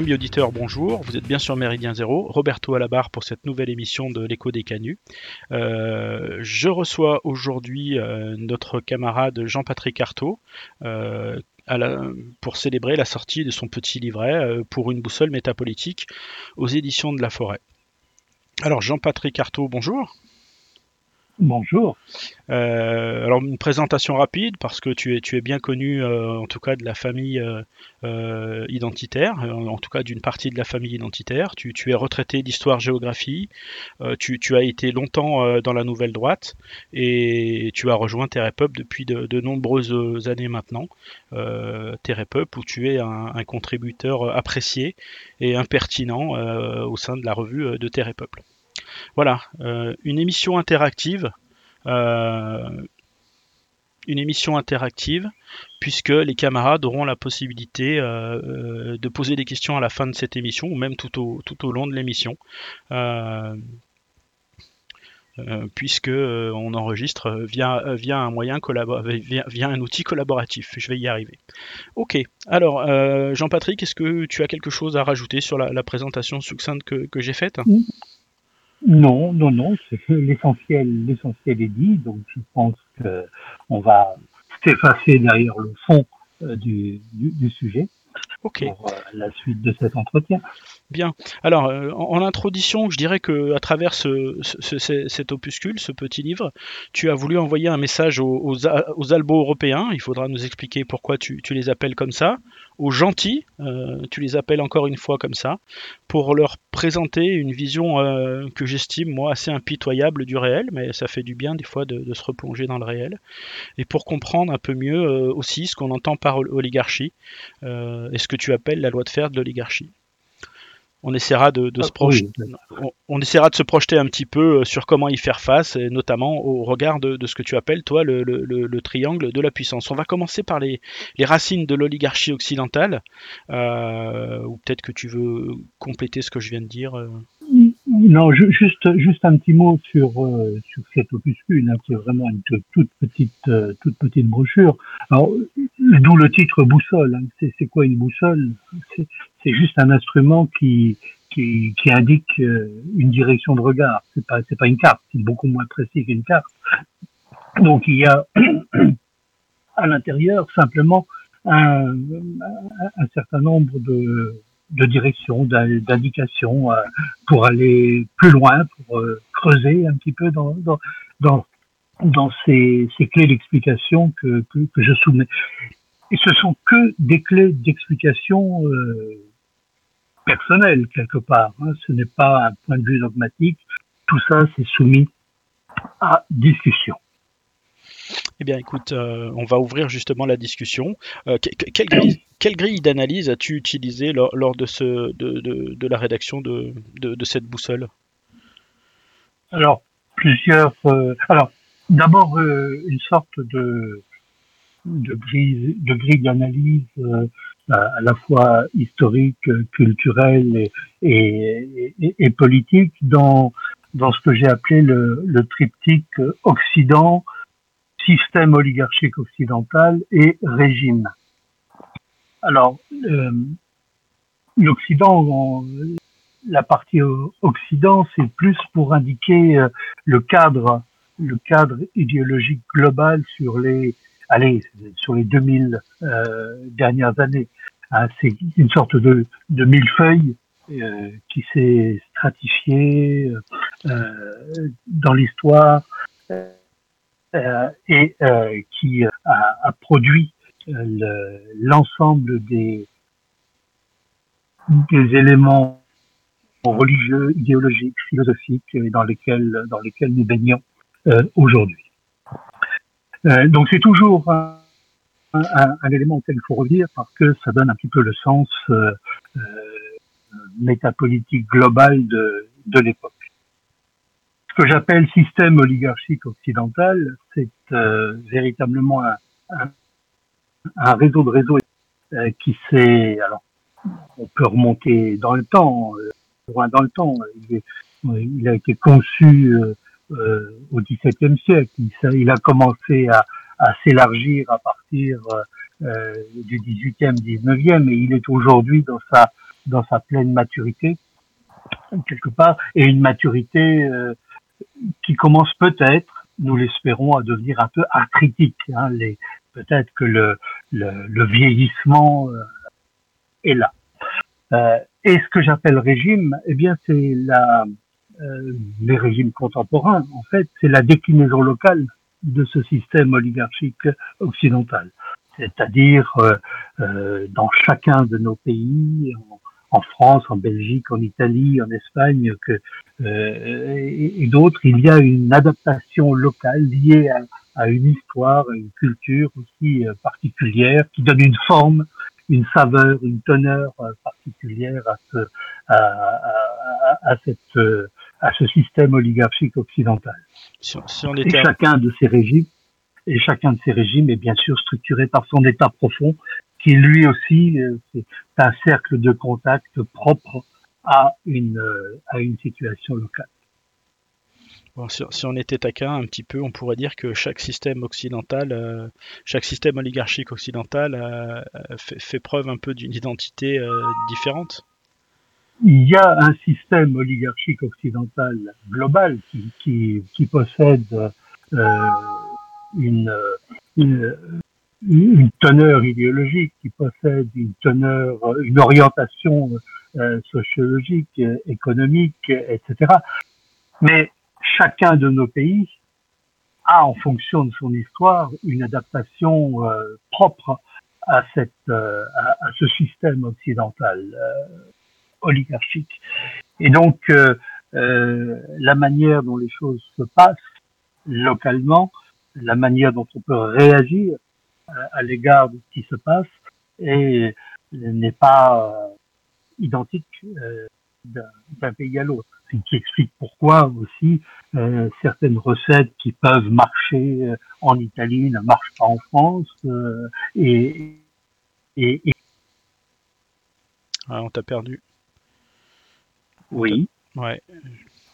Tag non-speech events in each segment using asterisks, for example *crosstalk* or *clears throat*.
Amis auditeurs, bonjour. Vous êtes bien sur Méridien Zéro. Roberto à la barre pour cette nouvelle émission de l'écho des canuts. Euh, je reçois aujourd'hui euh, notre camarade Jean-Patrick Artaud euh, pour célébrer la sortie de son petit livret pour une boussole métapolitique aux éditions de la Forêt. Alors Jean-Patrick Artaud, bonjour. Bonjour. Euh, alors une présentation rapide parce que tu es, tu es bien connu euh, en tout cas de la famille euh, identitaire, en tout cas d'une partie de la famille identitaire. Tu, es retraité d'histoire-géographie, tu, as été longtemps dans la nouvelle droite et tu as rejoint Terrepeuple depuis de, nombreuses années maintenant. Terrepeuple où tu es un, un, contributeur apprécié et impertinent au sein de la revue de Terrepeuple. Voilà, euh, une émission interactive. Euh, une émission interactive puisque les camarades auront la possibilité euh, de poser des questions à la fin de cette émission ou même tout au, long de l'émission. puisque on enregistre via, via un moyen via, via, un outil collaboratif. Je vais y arriver. Ok. Alors, Jean-Patrick, est-ce que tu as quelque chose à rajouter sur la, présentation succincte que, que j'ai faite? Non, non, non, l'essentiel, l'essentiel est dit, donc je pense qu'on va s'effacer derrière le fond euh, du, du, sujet pour euh, la suite de cet entretien. Bien. Alors, euh, en, introduction, je dirais que à travers ce, cet opuscule, ce petit livre, tu as voulu envoyer un message aux, aux, albos européens. Il faudra nous expliquer pourquoi tu, les appelles comme ça. Aux gentils, euh, tu les appelles encore une fois comme ça, pour leur présenter une vision euh, que j'estime moi assez impitoyable du réel, mais ça fait du bien des fois de se replonger dans le réel, et pour comprendre un peu mieux aussi ce qu'on entend par oligarchie et ce que tu appelles la loi de fer de l'oligarchie on essaiera de, se ah, on, essaiera de se projeter un petit peu euh, sur comment y faire face, et notamment au regard de, ce que tu appelles toi le, triangle de la puissance. On va commencer par les, racines de l'oligarchie occidentale, euh, ou peut-être que tu veux compléter ce que je viens de dire. Euh. Non, juste juste un petit mot sur sur cet opuscule, hein, qui est vraiment une toute petite toute petite brochure. d'où le titre boussole. Hein. C'est quoi une boussole? C'est juste un instrument qui, qui, qui indique euh, une direction de regard. C'est pas, c'est pas une carte, c'est beaucoup moins précis qu'une carte. Donc il y a *clears throat* à l'intérieur simplement un, un certain nombre de, de directions, d'indications euh, pour aller plus loin, pour euh, creuser un petit peu dans, dans, dans, ces, ces clés d'explication que, que, que, je soumets. Et ce sont que des clés d'explication euh, personnel quelque part. Hein. Ce n'est pas un point de vue dogmatique. Tout ça, c'est soumis à discussion. Eh bien, écoute, euh, on va ouvrir justement la discussion. Euh, quelle, grille, d'analyse as-tu utilisé lors, de, la rédaction de, cette boussole? Alors, plusieurs. Euh, alors, d'abord, une sorte de, grille, d'analyse à la fois historique, culturel et, politique dans, ce que j'ai appelé le, triptyque Occident, système oligarchique occidental et régime. Alors, euh, l'Occident, la partie Occident, c'est plus pour indiquer euh, le cadre, le cadre idéologique global sur les allez, sur les 2000 euh, dernières années. Hein, c'est une sorte de, de millefeuille euh, qui s'est stratifié euh, dans l'histoire euh, et euh, qui a, a produit l'ensemble des, des éléments religieux, idéologiques, philosophiques dans lesquels, dans lesquels nous baignons aujourd'hui. Euh, donc c'est toujours un, un, un, élément auquel il faut revenir parce que ça donne un petit peu le sens euh, euh, métapolitique global de, de l'époque. Que j'appelle système oligarchique occidental, c'est euh, véritablement un, un, un, réseau de réseaux euh, qui s'est, alors on peut remonter dans le temps, loin dans le temps, il, il a été conçu euh, au XVIIe siècle. Il, a commencé à, à s'élargir à partir euh, du XVIIIe, XIXe, et il est aujourd'hui dans sa dans sa pleine maturité quelque part et une maturité qui commence peut-être, nous l'espérons, à devenir un peu arthritique. Hein, peut-être que le, le, le vieillissement est là. Euh, et ce que j'appelle régime, eh bien, c'est la, euh, les régimes contemporains. En fait, c'est la déclinaison locale de ce système oligarchique occidental. C'est-à-dire euh, euh dans chacun de nos pays, en, France, en Belgique, en Italie, en Espagne, que, euh, et, d'autres, il y a une adaptation locale liée à, à, une histoire, à une culture aussi euh, particulière qui donne une forme une saveur, une teneur euh, particulière à ce, à, à, à cette, euh, à ce système oligarchique occidental. Si, si on était et chacun de ces régimes, et chacun de ces régimes est bien sûr structuré par son état profond, qui lui aussi euh, c'est un cercle de contact propre à une, à une situation locale. Bon, si, on était taquin un petit peu, on pourrait dire que chaque système occidental, euh, chaque système oligarchique occidental euh, fait, fait, preuve un peu d'une identité euh, différente. Il y a un système oligarchique occidental global qui, qui, qui possède euh, une, une, une, teneur idéologique, qui possède une teneur, une orientation euh, sociologique, économique, etc. Mais chacun de nos pays a, en fonction de son histoire, une adaptation euh, propre à, cette, euh, à, à, ce système occidental euh, oligarchique. Et donc, euh, euh, la manière dont les choses se passent localement, la manière dont on peut réagir à, l'égard de ce qui se passe, n'est pas identique d'un pays à l'autre qui explique pourquoi aussi euh, certaines recettes qui peuvent marcher euh, en Italie ne marchent pas en France. Euh, et, et, et... Ah, on t'a perdu. Oui. Ouais.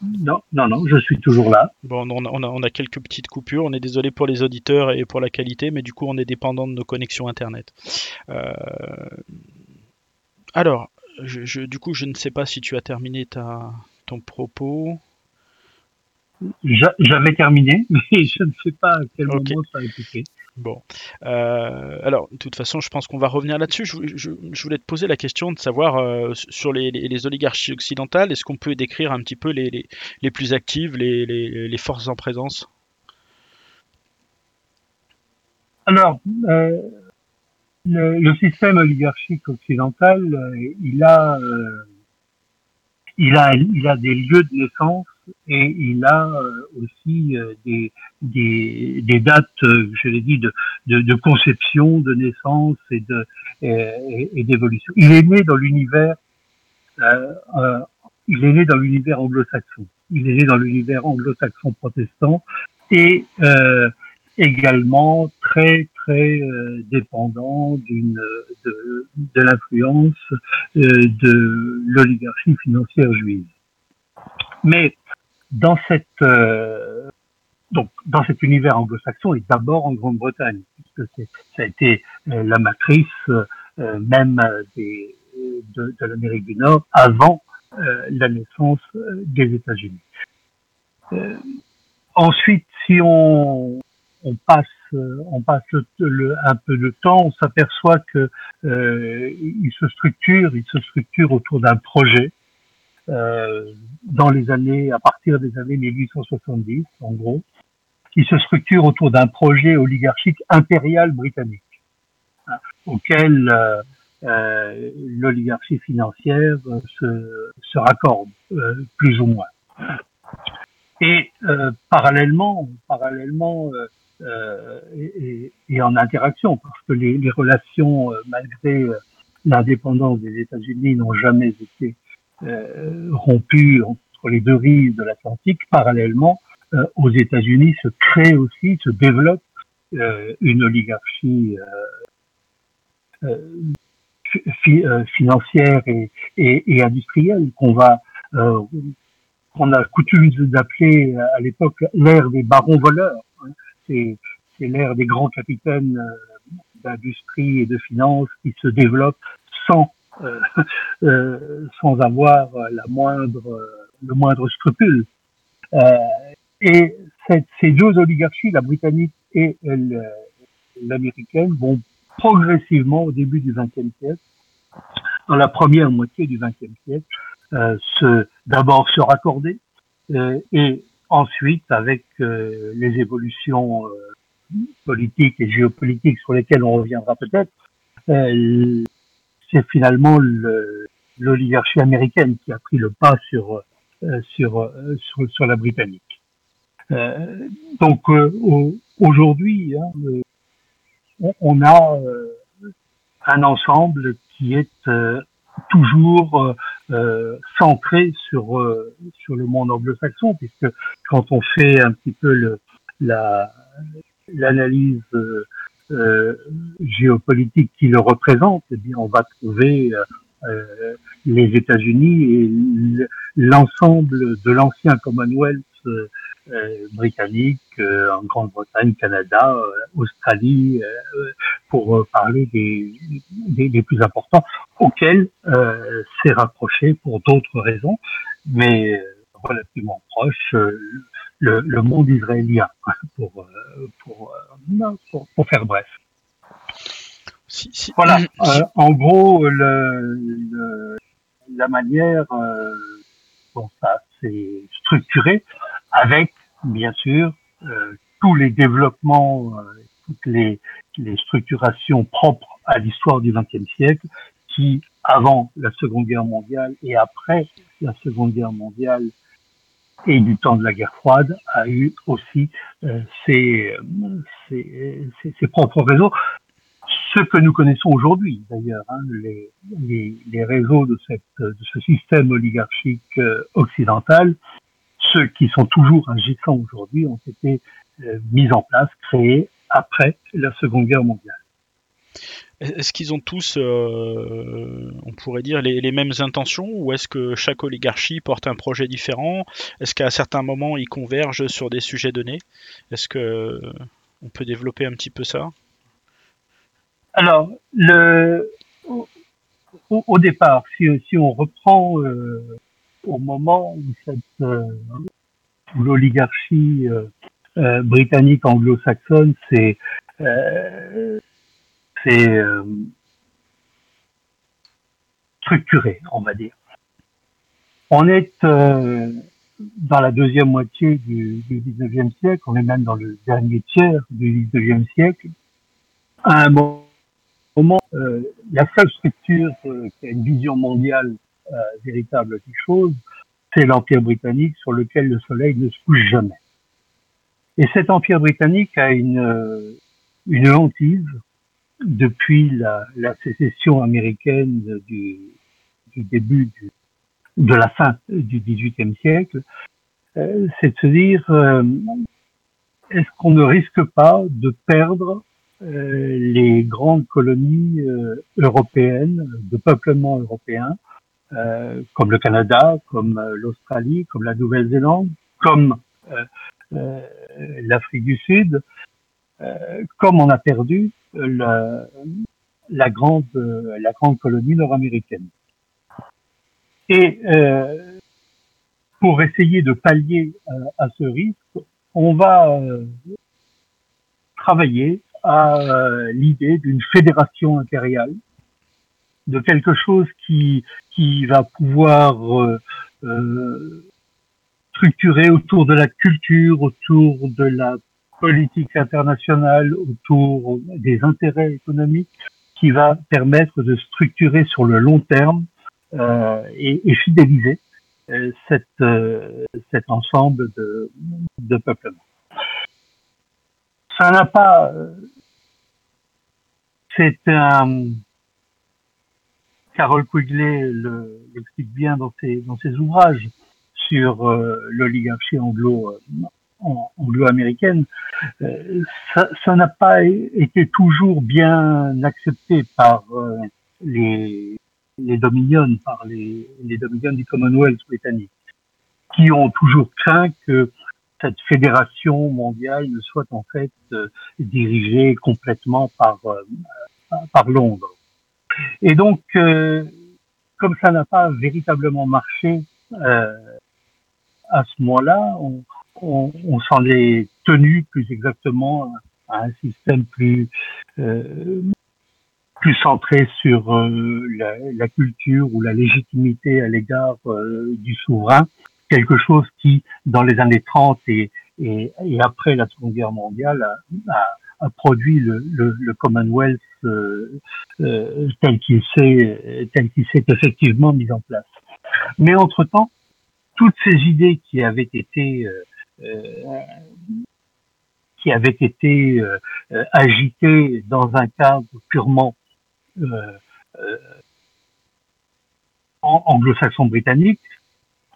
Non, non, non, je suis toujours là. Bon, on a, on quelques petites coupures. On est désolé pour les auditeurs et pour la qualité, mais du coup, on est dépendant de nos connexions Internet. Euh... Alors, je, je, du coup, je ne sais pas si tu as terminé ta, ton propos J'avais terminé, *laughs* mais je ne sais pas à quel okay. moment ça a été Bon. Euh, alors, de toute façon, je pense qu'on va revenir là-dessus. Je, voulais te poser la question de savoir euh, sur les, oligarchies occidentales, est-ce qu'on peut décrire un petit peu les, les plus actives, les, forces en présence? Alors, euh, le, le, système oligarchique occidental, euh, il a euh, il a, il a des lieux de naissance et il a euh, aussi euh, des, des, des, dates, euh, je l'ai dit, de, de, de, conception, de naissance et de et, d'évolution. Il est né dans l'univers, euh, il est né dans l'univers anglo-saxon. Il est né dans l'univers anglo-saxon protestant et également très très euh, dépendant d'une de, de l'influence euh, de l'oligarchie financière juive. Mais dans cette euh, donc dans cet univers anglo-saxon et d'abord en Grande-Bretagne, puisque ça a été la matrice même des, de, de l'Amérique du Nord avant la naissance des États-Unis. ensuite, si on on passe euh, on passe le, un peu de temps, on s'aperçoit que euh, il se structure, il se structure autour d'un projet euh, dans les années, à partir des années 1870, en gros, il se structure autour d'un projet oligarchique impérial britannique, hein, auquel euh, euh, l'oligarchie financière se, se raccorde, plus ou moins. Et parallèlement, parallèlement euh, et, et, en interaction, parce que les, les relations, euh, malgré euh, l'indépendance des États-Unis, n'ont jamais été euh, rompues entre les deux rives de l'Atlantique. Parallèlement, aux États-Unis se crée aussi, se développe une oligarchie fi financière et, et, et industrielle qu'on va qu'on a coutume d'appeler à l'époque l'ère des barons voleurs c'est l'ère des grands capitaines euh, d'industrie et de finance qui se développe sans *laughs* sans avoir la moindre, le moindre scrupule. et ces deux oligarchies, la britannique et l'américaine, vont progressivement au début du XXe siècle, dans la première moitié du XXe siècle, euh, d'abord se raccorder euh, et ensuite avec euh, les évolutions politiques et géopolitiques sur lesquelles on reviendra peut-être, c'est finalement l'oligarchie américaine qui a pris le pas sur sur, sur, sur la britannique. donc aujourd'hui, hein, on a un ensemble qui est toujours euh, euh, centré sur euh, sur le monde anglo-saxon, puisque quand on fait un petit peu l'analyse géopolitique qui le représente, eh bien, on va trouver les États-Unis et l'ensemble de l'ancien Commonwealth euh, britannique, euh, en Grande-Bretagne, Canada, euh, Australie, pour parler des, des, des, plus importants, auxquels s'est rapproché pour d'autres raisons, mais relativement proche le, le, monde israélien, pour, pour, pour, faire bref. Si, si. Voilà, en gros, le, le, la manière dont ça s'est structuré, avec bien sûr euh, tous les développements, euh, toutes les, les, structurations propres à l'histoire du XXe siècle, qui avant la Seconde Guerre mondiale et après la Seconde Guerre mondiale et du temps de la guerre froide a eu aussi euh, ses, ses, ses, propres réseaux. Ce que nous connaissons aujourd'hui, d'ailleurs, hein, les, les, les, réseaux de, cette, de ce système oligarchique occidental ceux qui sont toujours agissants aujourd'hui ont été euh, mis en place, créés après la Seconde Guerre mondiale. Est-ce qu'ils ont tous, euh, on pourrait dire, les, mêmes intentions ou est-ce que chaque oligarchie porte un projet différent? Est-ce qu'à certains moments ils convergent sur des sujets donnés? Est-ce que on peut développer un petit peu ça? Alors, le, au, départ, si, on reprend euh, au moment où cette euh, l'oligarchie euh, euh, britannique anglo-saxonne c'est c'est structuré, on va dire. On est dans la deuxième moitié du, du 19e siècle, on est même dans le dernier tiers du 19e siècle, à un moment, la seule structure qui a une vision mondiale euh, véritable quelque chose, c'est l'Empire britannique sur lequel le soleil ne se couche jamais. Et cet Empire britannique a une, euh, une hantise depuis la, la sécession américaine du, du début du, de la fin du XVIIIe siècle, euh, c'est de se dire euh, est-ce qu'on ne risque pas de perdre euh, les grandes colonies européennes de peuplement européen euh, comme le Canada, comme euh, l'Australie, comme la Nouvelle-Zélande, comme euh, l'Afrique du Sud, comme on a perdu la, grande, la grande colonie nord-américaine. Et pour essayer de pallier à ce risque, on va travailler à l'idée d'une fédération impériale de quelque chose qui, qui va pouvoir euh, euh, structurer autour de la culture, autour de la politique internationale, autour des intérêts économiques, qui va permettre de structurer sur le long terme euh, et, et, fidéliser euh, cette, euh, cet ensemble de, de peuplements. Ça n'a pas... C'est un Carole Quigley l'explique bien dans ses, dans ses ouvrages sur euh, l'oligarchie anglo, euh, anglo-américaine, euh, ça n'a pas été toujours bien accepté par les, les dominions, par les, les dominions du Commonwealth britannique, qui ont toujours craint que cette fédération mondiale ne soit en fait dirigée complètement par, par Londres. Et donc, euh, comme ça n'a pas véritablement marché euh, à ce moment-là, on, on, s'en est tenu plus exactement à un système plus euh, plus centré sur euh, la, culture ou la légitimité à l'égard euh, du souverain, quelque chose qui, dans les années 30 et, après la Seconde Guerre mondiale, a, produit le, Commonwealth euh, euh, tel qu'il s'est tel qu'il s'est effectivement mis en place. Mais entre-temps, toutes ces idées qui avaient été euh, qui avaient été agitées dans un cadre purement euh, euh, anglo-saxons britanniques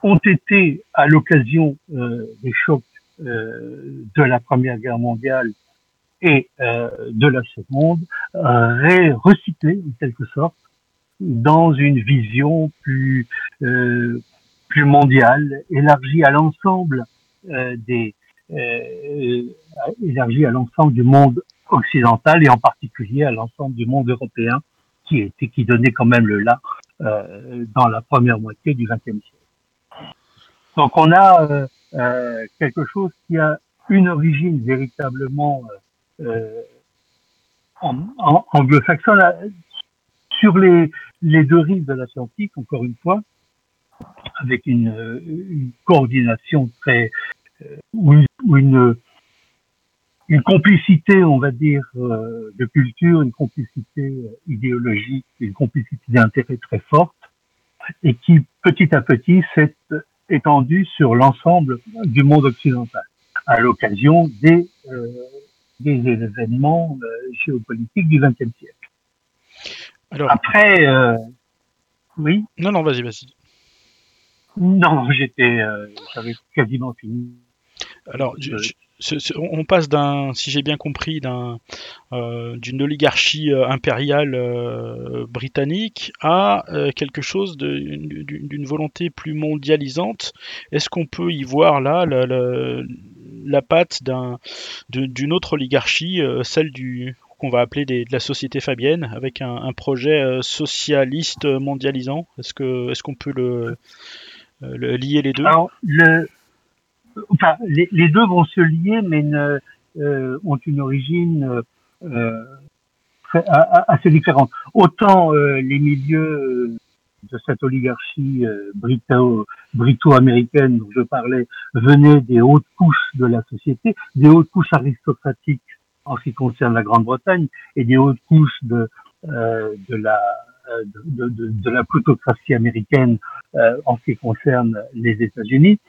ont été, à l'occasion euh, des chocs de la Première Guerre mondiale et de la Seconde, recyclés en quelque sorte dans une vision plus plus mondiale, élargie à l'ensemble des élargie à l'ensemble du monde occidental et en particulier à l'ensemble du monde européen qui était qui donnait quand même le là euh, dans la première moitié du XXe siècle. Donc on a euh, euh, quelque chose qui a une origine véritablement euh, en, en, anglo-saxonne sur les, les deux rives de l'Atlantique, encore une fois, avec une, une coordination très ou une, une une complicité, on va dire, euh, de culture, une complicité euh, idéologique, une complicité d'intérêt très forte, et qui petit à petit s'est étendue sur l'ensemble du monde occidental, à l'occasion des, euh, des événements géopolitiques du XXe siècle. Alors, Après, oui. Non, non, vas-y, vas-y. Non, *laughs* j'étais, j'avais quasiment fini. Alors, je, on passe d'un, si j'ai bien compris, d'un, euh, d'une oligarchie euh, impériale euh, britannique à quelque chose d'une volonté plus mondialisante. Est-ce qu'on peut y voir là la, la, patte d'un, d'une autre oligarchie, celle du qu'on va appeler de la société fabienne, avec un, projet socialiste mondialisant? Est-ce que, est-ce qu'on peut le, lier les deux les, deux vont se lier, mais euh, ont une origine euh, assez différente. Autant euh, les milieux de cette oligarchie euh, brito, brito-américaine dont je parlais venaient des hautes couches de la société, des hautes couches aristocratiques en ce qui concerne la Grande-Bretagne et des hautes couches de, euh, de la de, la plutocratie américaine euh, en ce qui concerne les États-Unis.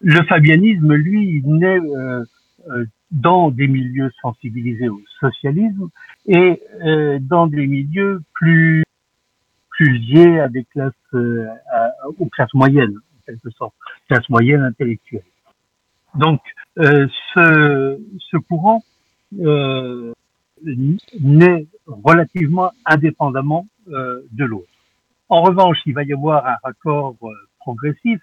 Le fabianisme, lui, naît euh, euh, dans des milieux sensibilisés au socialisme et dans des milieux plus plus liés à des classes euh, aux classes moyennes en quelque sorte, classes moyennes intellectuelles. Donc euh, ce, ce courant euh, naît relativement indépendamment de l'autre. En revanche, il va y avoir un raccord progressif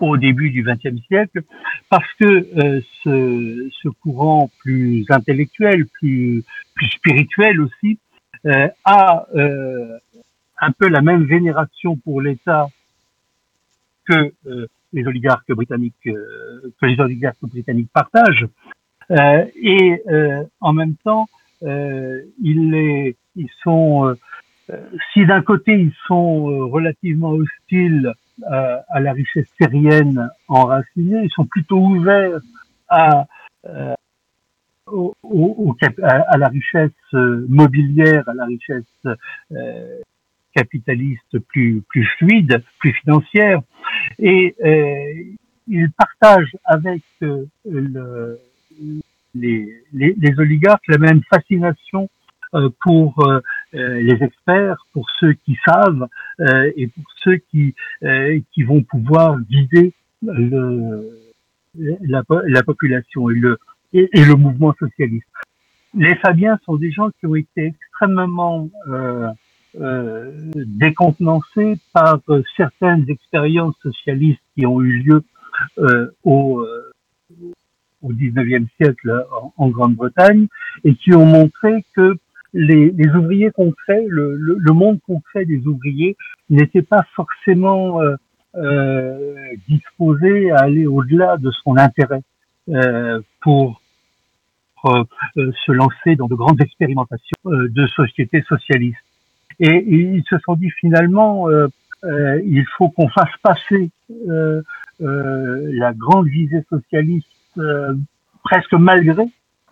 au début du XXe siècle, parce que euh, ce, ce, courant plus intellectuel, plus, plus spirituel aussi, euh, a euh, un peu la même vénération pour l'État que euh, les oligarques britanniques que les oligarques britanniques partagent, et en même temps, ils, les, ils sont si d'un côté ils sont relativement hostiles à, la richesse syrienne enracinée, ils sont plutôt ouverts à, euh, au, au, à, la richesse euh, mobilière, à la richesse euh, capitaliste plus, plus fluide, plus financière, et euh, ils partagent avec euh, le, les, les, les, oligarques la même fascination euh, pour euh, euh, les experts, pour ceux qui savent et pour ceux qui, qui vont pouvoir guider le, la, la, population et le, et, le mouvement socialiste. Les Fabiens sont des gens qui ont été extrêmement euh, euh, décontenancés par certaines expériences socialistes qui ont eu lieu euh, au, au 19e siècle en, en Grande-Bretagne et qui ont montré que les, les ouvriers concrets, le, le, le, monde concret des ouvriers n'était pas forcément euh, euh, disposé à aller au-delà de son intérêt euh, pour euh, se lancer dans de grandes expérimentations de sociétés socialistes. Et, ils se sont dit finalement, il faut qu'on fasse passer la grande visée socialiste presque malgré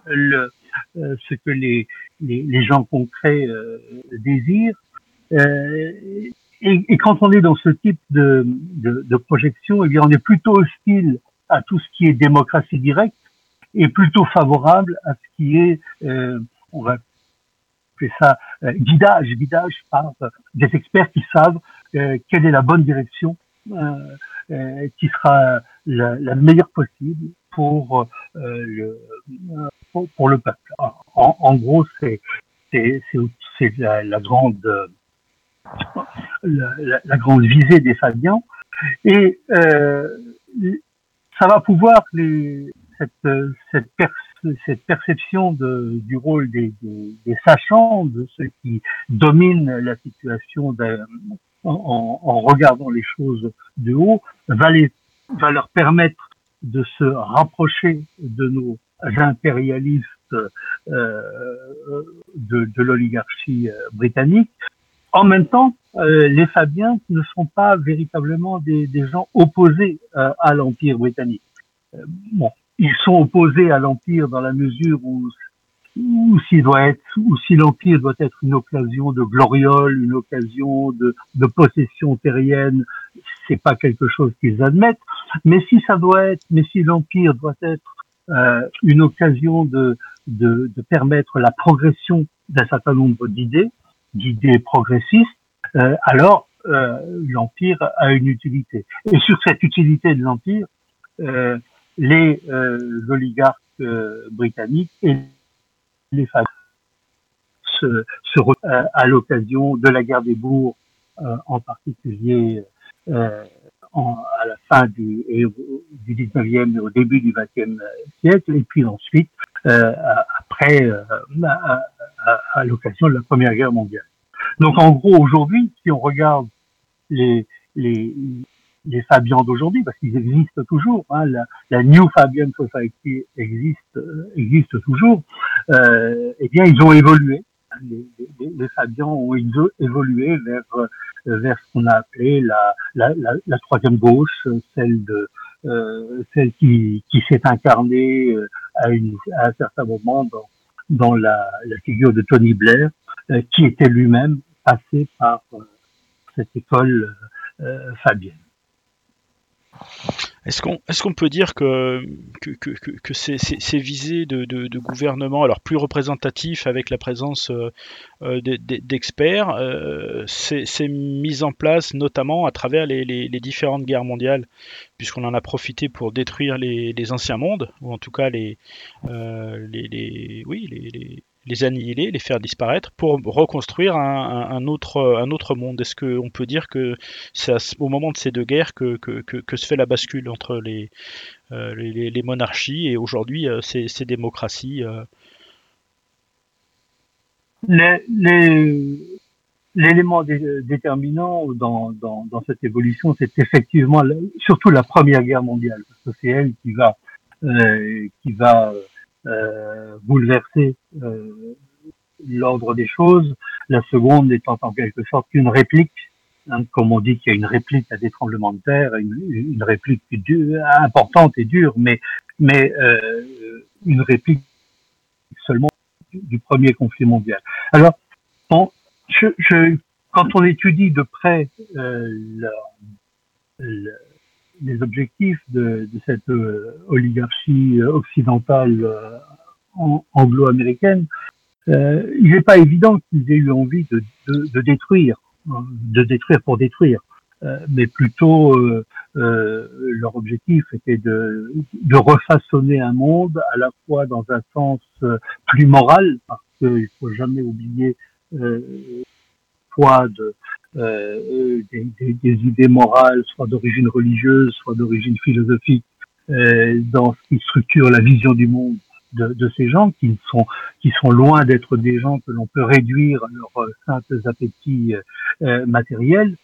le, ce que les, les, les gens concrets désirent. Et, et, quand on est dans ce type de, de, de, projection, eh bien, on est plutôt hostile à tout ce qui est démocratie directe et plutôt favorable à ce qui est, euh, on va appeler ça, euh, guidage, guidage par des experts qui savent euh, quelle est la bonne direction euh, qui sera la, la, meilleure possible pour, le, pour, le peuple. En, gros, c'est la, la grande la, la, grande visée des Fabians. Et euh, ça va pouvoir, cette, cette, cette perception de, du rôle des, des, des, sachants, de ceux qui dominent la situation en, en, regardant les choses de haut, va, les, va leur permettre de se rapprocher de nos impérialistes euh, de, de l'oligarchie euh, britannique, en même temps, euh, les Fabiens ne sont pas véritablement des, des gens opposés euh, à l'Empire britannique. Euh, bon, ils sont opposés à l'Empire dans la mesure où, où s'il doit être, ou si l'Empire doit être une occasion de gloriole, une occasion de, de possession terrienne, c'est pas quelque chose qu'ils admettent. Mais si ça doit être, mais si l'Empire doit être euh, une occasion de, de, de permettre la progression d'un certain nombre d'idées, d'idées progressistes, euh, alors euh, l'empire a une utilité. Et sur cette utilité de l'empire, euh, les oligarques britanniques et les femmes se, se à l'occasion de la guerre des bourgs, en particulier en, à la fin du, du 19e et au début du 20e siècle, et puis ensuite, euh, après, à, à, l'occasion de la Première Guerre mondiale. Donc en gros, aujourd'hui, si on regarde les, les, les Fabians d'aujourd'hui, parce qu'ils existent toujours, hein, la, la, New Fabian Society existe, euh, existe toujours, euh, eh bien ils ont évolué. Les, les, les Fabians ont évolué vers, euh, vers ce qu'on a appelé la, troisième gauche, celle euh, qui, s'est incarnée euh, à, une, un certain moment dans, la, figure de Tony Blair, euh, qui était lui-même passé par cette école fabienne. Est-ce qu'on est qu'on peut dire que, que, que, que ces, visées de, de, de, gouvernement, alors plus représentatifs avec la présence euh, d'experts, euh, c'est mis en place notamment à travers les, les, les différentes guerres mondiales, puisqu'on en a profité pour détruire les, les, anciens mondes, ou en tout cas les, euh, les, oui, les, les annihiler, les faire disparaître pour reconstruire un, autre, un autre monde. Est-ce qu'on peut dire que c'est au moment de ces deux guerres que, se fait la bascule entre les, euh, les, monarchies et aujourd'hui euh, ces, démocraties euh... L'élément déterminant dans, dans, cette évolution, c'est effectivement surtout la Première Guerre mondiale, parce que c'est elle qui va, qui va bouleverser euh, l'ordre des choses. La seconde étant en quelque sorte une réplique, hein, comme on dit qu'il y a une réplique à des tremblements de terre, une, réplique importante et dure, mais, mais euh, une réplique seulement du, premier conflit mondial. Alors, quand on étudie de près euh, les objectifs de, cette euh, oligarchie euh, occidentale euh, anglo-américaine, il n'est pas évident qu'ils aient eu envie de, détruire, hein, de détruire pour détruire, mais plutôt leur objectif était de, de refaçonner un monde à la fois dans un sens plus moral, parce qu'il faut jamais oublier euh, poids de, euh, des, des, des, idées morales, soit d'origine religieuse, soit d'origine philosophique, euh, dans ce qui structure la vision du monde de, de, ces gens qui sont qui sont loin d'être des gens que l'on peut réduire à leurs simples appétits matériels,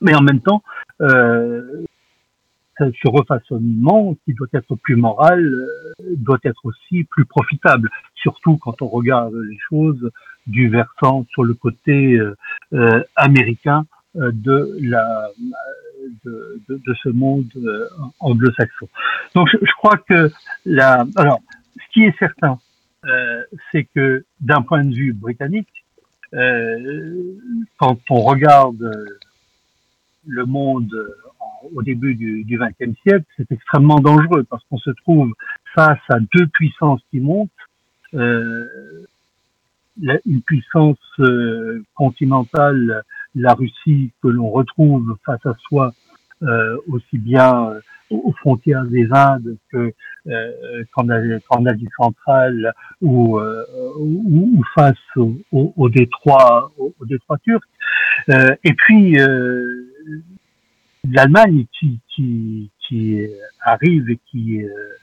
mais en même temps euh, ce refaçonnement qui doit être plus moral euh, doit être aussi plus profitable, surtout quand on regarde les choses du versant sur le côté euh, euh américain euh, de la de, de, de ce monde anglo-saxon. Donc je, je, crois que la alors ce qui est certain, c'est que d'un point de vue britannique, quand on regarde le monde au début du XXe siècle, c'est extrêmement dangereux parce qu'on se trouve face à deux puissances qui montent. Euh, une puissance euh, continentale, la Russie, que l'on retrouve face à soi euh, aussi bien euh, aux frontières des Indes que euh, qu'en Asie centrale ou, ou, face au, au, au détroit au, détroit turc. et puis l'Allemagne qui, qui, qui arrive et qui euh, euh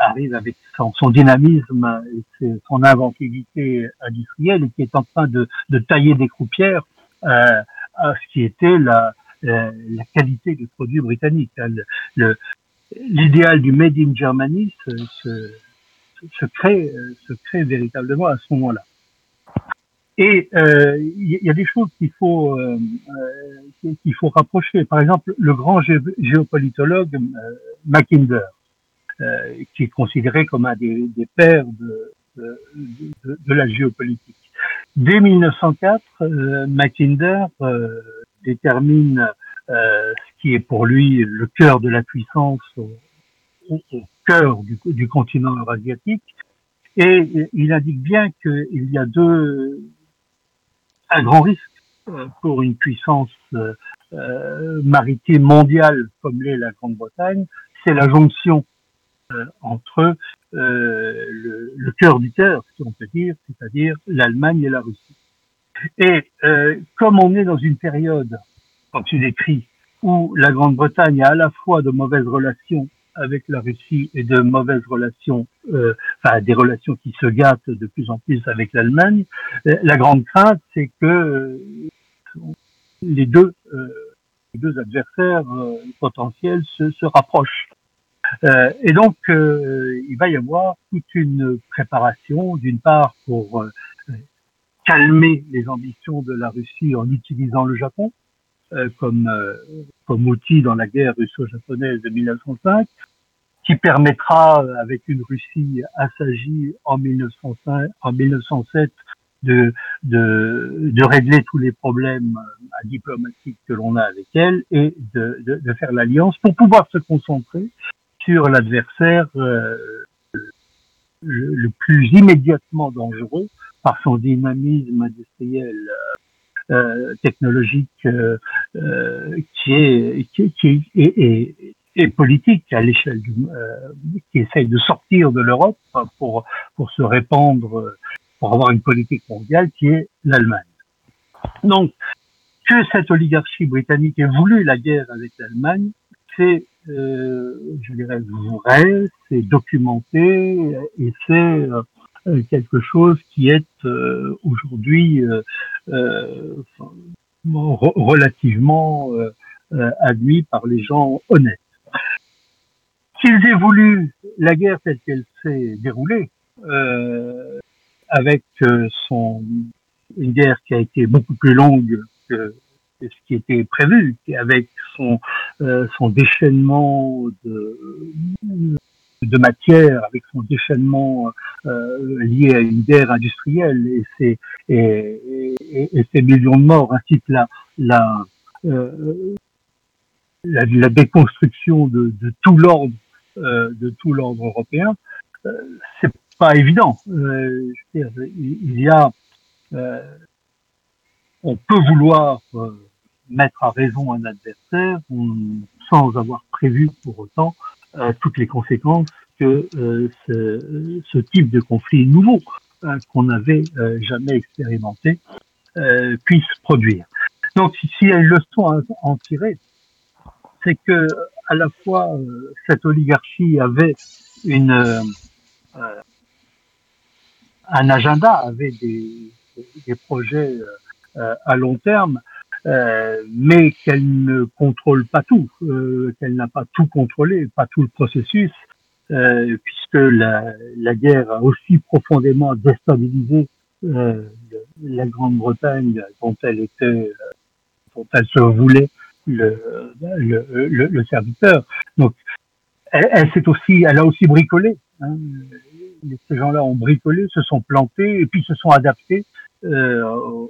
arrive avec son, son, dynamisme et son inventivité industrielle et qui est en train de, de tailler des croupières euh, à ce qui était la, la, qualité du produit britannique. L'idéal du Made in Germany se, se, se, crée, se crée véritablement à ce moment-là. Et euh, il y, a des choses qu'il faut euh, euh, qu'il faut rapprocher. Par exemple, le grand géopolitologue Mackinder, qui est considéré comme un des, pères de, la géopolitique. Dès 1904, Mackinder détermine ce qui est pour lui le cœur de la puissance au, cœur du, continent eurasiatique, et il indique bien qu'il y a deux, un grand risque euh, pour une puissance euh, euh, maritime mondiale comme l'est la Grande-Bretagne, c'est la jonction entre le, le, cœur du cœur, si on peut dire, c'est-à-dire l'Allemagne et la Russie. Et comme on est dans une période, comme tu décris, où la Grande-Bretagne a à la fois de mauvaises relations avec la Russie et de mauvaises relations, euh, enfin des relations qui se gâtent de plus en plus avec l'Allemagne. Euh, la grande crainte, c'est que euh, les deux, euh, les deux adversaires potentiels se, se rapprochent. Et donc, il va y avoir toute une préparation, d'une part pour calmer les ambitions de la Russie en utilisant le Japon, comme, comme outil dans la guerre russo-japonaise de 1905, qui permettra, euh, avec une Russie assagie en 1905, en 1907, de, de, de régler tous les problèmes euh, diplomatiques que l'on a avec elle et de, de, de faire l'alliance pour pouvoir se concentrer sur l'adversaire euh, le, plus immédiatement dangereux par son dynamisme industriel technologique qui est politique à l'échelle du, euh, qui essaye de sortir de l'Europe pour pour se répandre, pour avoir une politique mondiale qui est l'Allemagne. Donc que cette oligarchie britannique ait voulu la guerre avec l'Allemagne, c'est euh, je dirais vrai, c'est documenté et c'est euh, quelque chose qui est euh, aujourd'hui euh, relativement admis par les gens honnêtes. Qu'ils aient voulu la guerre telle qu'elle s'est déroulée, euh, avec euh, son une guerre qui a été beaucoup plus longue que, ce qui était prévu, avec son euh, son déchaînement de de matière, avec son déchaînement euh, lié à une guerre industrielle et ses et, et, et ces millions de morts, ainsi que la la euh, la, déconstruction de, de tout l'ordre euh, de tout l'ordre européen, euh, c'est pas évident. Euh, dire, il y a, euh, on peut vouloir euh, mettre à raison un adversaire sans avoir prévu pour autant toutes les conséquences que ce, ce, type de conflit nouveau qu'on n'avait jamais expérimenté puisse produire. Donc, s'il y a une leçon à en tirer, c'est que à la fois euh, cette oligarchie avait une euh, un agenda, avait des projets à long terme, mais qu'elle ne contrôle pas tout, qu'elle n'a pas tout contrôlé, pas tout le processus, puisque la, la, guerre a aussi profondément déstabilisé euh, la Grande-Bretagne dont elle était, dont elle se voulait le, le, le, serviteur. Donc, elle, s'est aussi, elle a aussi bricolé. Hein. Ces gens-là ont bricolé, se sont plantés et puis se sont adaptés euh,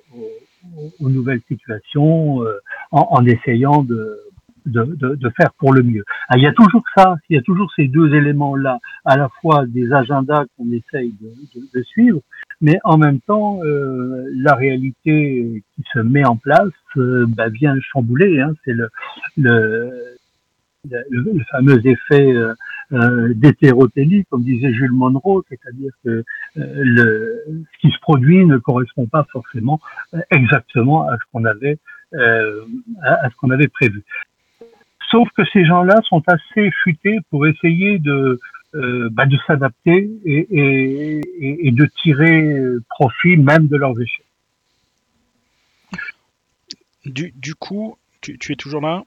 aux, nouvelles situations euh, en, en, essayant de, de, de, de, faire pour le mieux. Ah, il y a toujours ça, il y a toujours ces deux éléments-là, à la fois des agendas qu'on essaye de, suivre, mais en même temps, euh, la réalité qui se met en place euh, bah, vient chambouler. Hein, C'est le, le, le, le, fameux effet euh, euh comme disait Jules Monroe, c'est-à-dire que euh, le, ce qui se produit ne correspond pas forcément euh, exactement à ce qu'on avait à, à ce qu'on avait prévu. Sauf que ces gens-là sont assez futés pour essayer de, euh, bah, de s'adapter et, et, et, de tirer profit même de leurs échecs. Du, du coup, tu, tu es toujours là?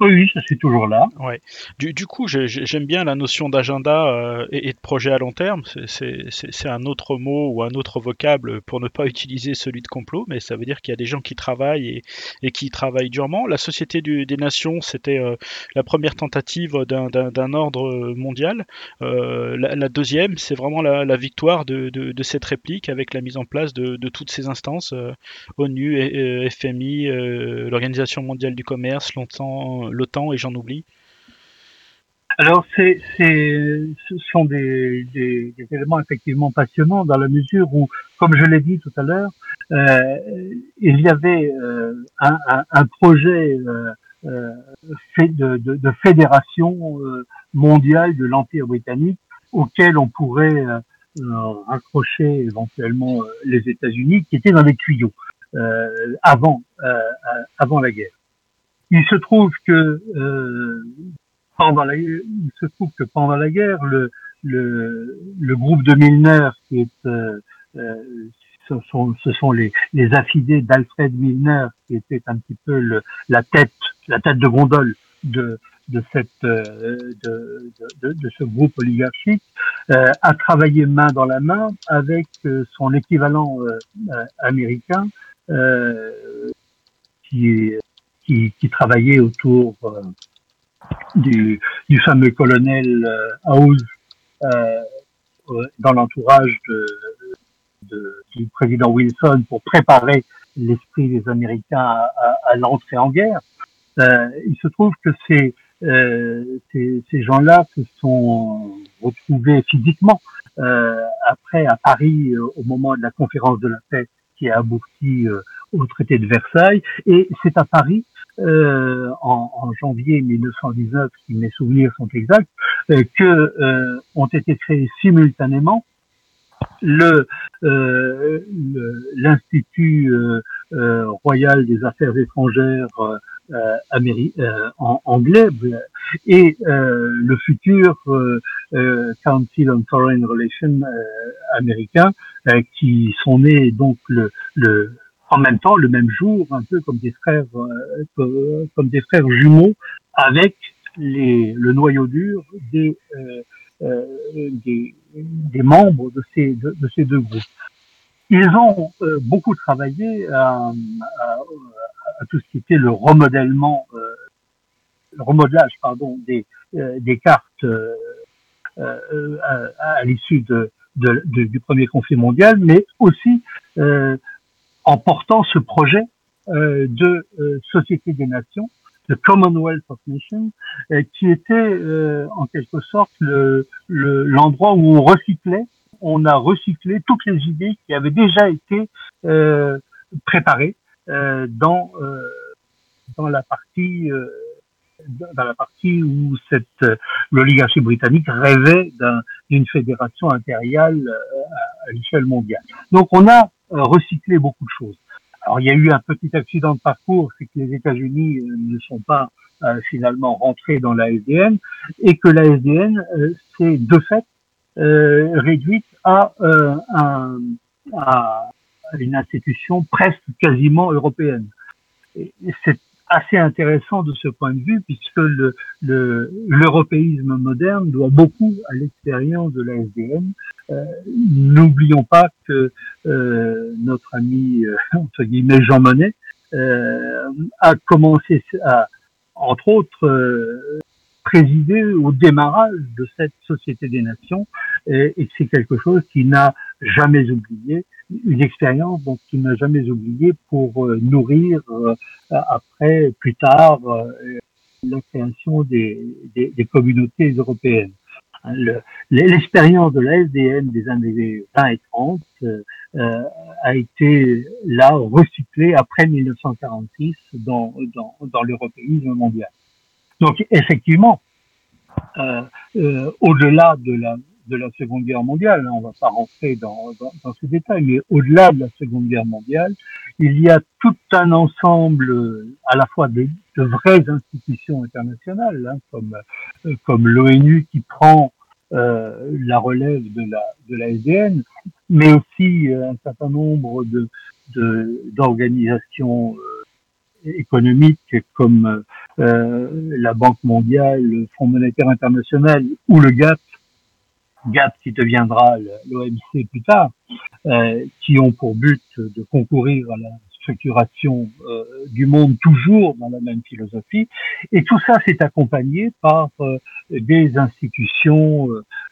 Oui, je suis toujours là. Ouais. Du, coup, j'aime bien la notion d'agenda euh, et, de projet à long terme. C'est un autre mot ou un autre vocable pour ne pas utiliser celui de complot, mais ça veut dire qu'il y a des gens qui travaillent et, qui travaillent durement. La Société des Nations, c'était euh, la première tentative d'un ordre mondial. Euh, la, deuxième, c'est vraiment la, victoire de, cette réplique avec la mise en place de, de toutes ces instances ONU, FMI, l'Organisation mondiale du commerce, longtemps l'OTAN et j'en oublie alors, ce sont des, éléments effectivement passionnants dans la mesure où, comme je l'ai dit tout à l'heure, euh, il y avait euh, un, projet euh, de, fédération mondiale de l'Empire britannique auquel on pourrait raccrocher éventuellement les États-Unis, qui étaient dans les tuyaux avant, avant la guerre. Il se trouve que euh, pendant la, il se trouve que pendant la guerre, le, le, le groupe de Milner, qui est, euh, euh, ce sont, ce sont les, les affidés d'Alfred Milner, qui était un petit peu le, la tête, la tête de gondole de, de cette, euh, de, de, de, ce groupe oligarchique, euh, a travaillé main dans la main avec euh, son équivalent américain, qui est qui, qui travaillait autour euh, du, du, fameux colonel euh, House euh, dans l'entourage de, de, du président Wilson pour préparer l'esprit des Américains à, à, à l'entrée en guerre. Il se trouve que ces, ces, ces gens-là se sont retrouvés physiquement euh, après à Paris au moment de la conférence de la paix qui a abouti au traité de Versailles. Et c'est à Paris euh, en, en, janvier 1919, si mes souvenirs sont exacts, euh, que euh, ont été créés simultanément le euh, l'Institut euh, royal des affaires étrangères en anglais et le futur Council on Foreign Relations américain qui sont nés donc le, le en même temps le même jour, un peu comme des frères, euh, comme des frères jumeaux, avec les, le noyau dur des, euh, euh, des, des, membres de ces, de, ces deux groupes. Ils ont euh, beaucoup travaillé à, à, à, tout ce qui était le remodèlement, euh, le remodelage pardon, des, euh, des cartes à, à l'issue de, de, du premier conflit mondial, mais aussi en portant ce projet euh, de euh, Société des Nations, le Commonwealth of Nations, euh, qui était euh, en quelque sorte l'endroit le, où on recyclait, on a recyclé toutes les idées qui avaient déjà été euh, préparées dans dans la partie dans la partie où cette l'oligarchie britannique rêvait d'une fédération impériale à, à l'échelle mondiale. Donc on a euh, recycler beaucoup de choses. Alors il y a eu un petit accident de parcours, c'est que les États-Unis euh, ne sont pas euh, finalement rentrés dans la SDN et que la SDN s'est de fait réduite à, un, à une institution presque quasiment européenne. Assez intéressant de ce point de vue puisque le, l'européisme moderne doit beaucoup à l'expérience de la SDN. Euh, n'oublions pas que euh, notre ami euh, entre guillemets Jean Monnet a commencé à entre autres présider au démarrage de cette Société des Nations et, et c'est quelque chose qui n'a jamais oublié, une expérience donc qui n'a jamais oublié pour euh, nourrir euh, après, plus tard, euh, la création des, des, des communautés européennes. L'expérience de la SDN des années 20 et 30 euh, a été là recyclée après 1946 dans, dans, dans l'européisme mondial. Donc effectivement, euh, euh, au-delà de la de la Seconde Guerre mondiale, on va pas rentrer dans, dans, dans ces détails, mais au-delà de la Seconde Guerre mondiale, il y a tout un ensemble à la fois de, de vraies institutions internationales, hein, comme, euh, comme l'ONU qui prend euh, la relève de la, de la SDN, mais aussi euh, un certain nombre de d'organisations euh, économiques comme euh, la Banque mondiale, le Fonds monétaire international ou le GATT GATT qui deviendra l'OMC plus tard, euh, qui ont pour but de concourir à la structuration euh, du monde toujours dans la même philosophie. Et tout ça s'est accompagné par euh, des institutions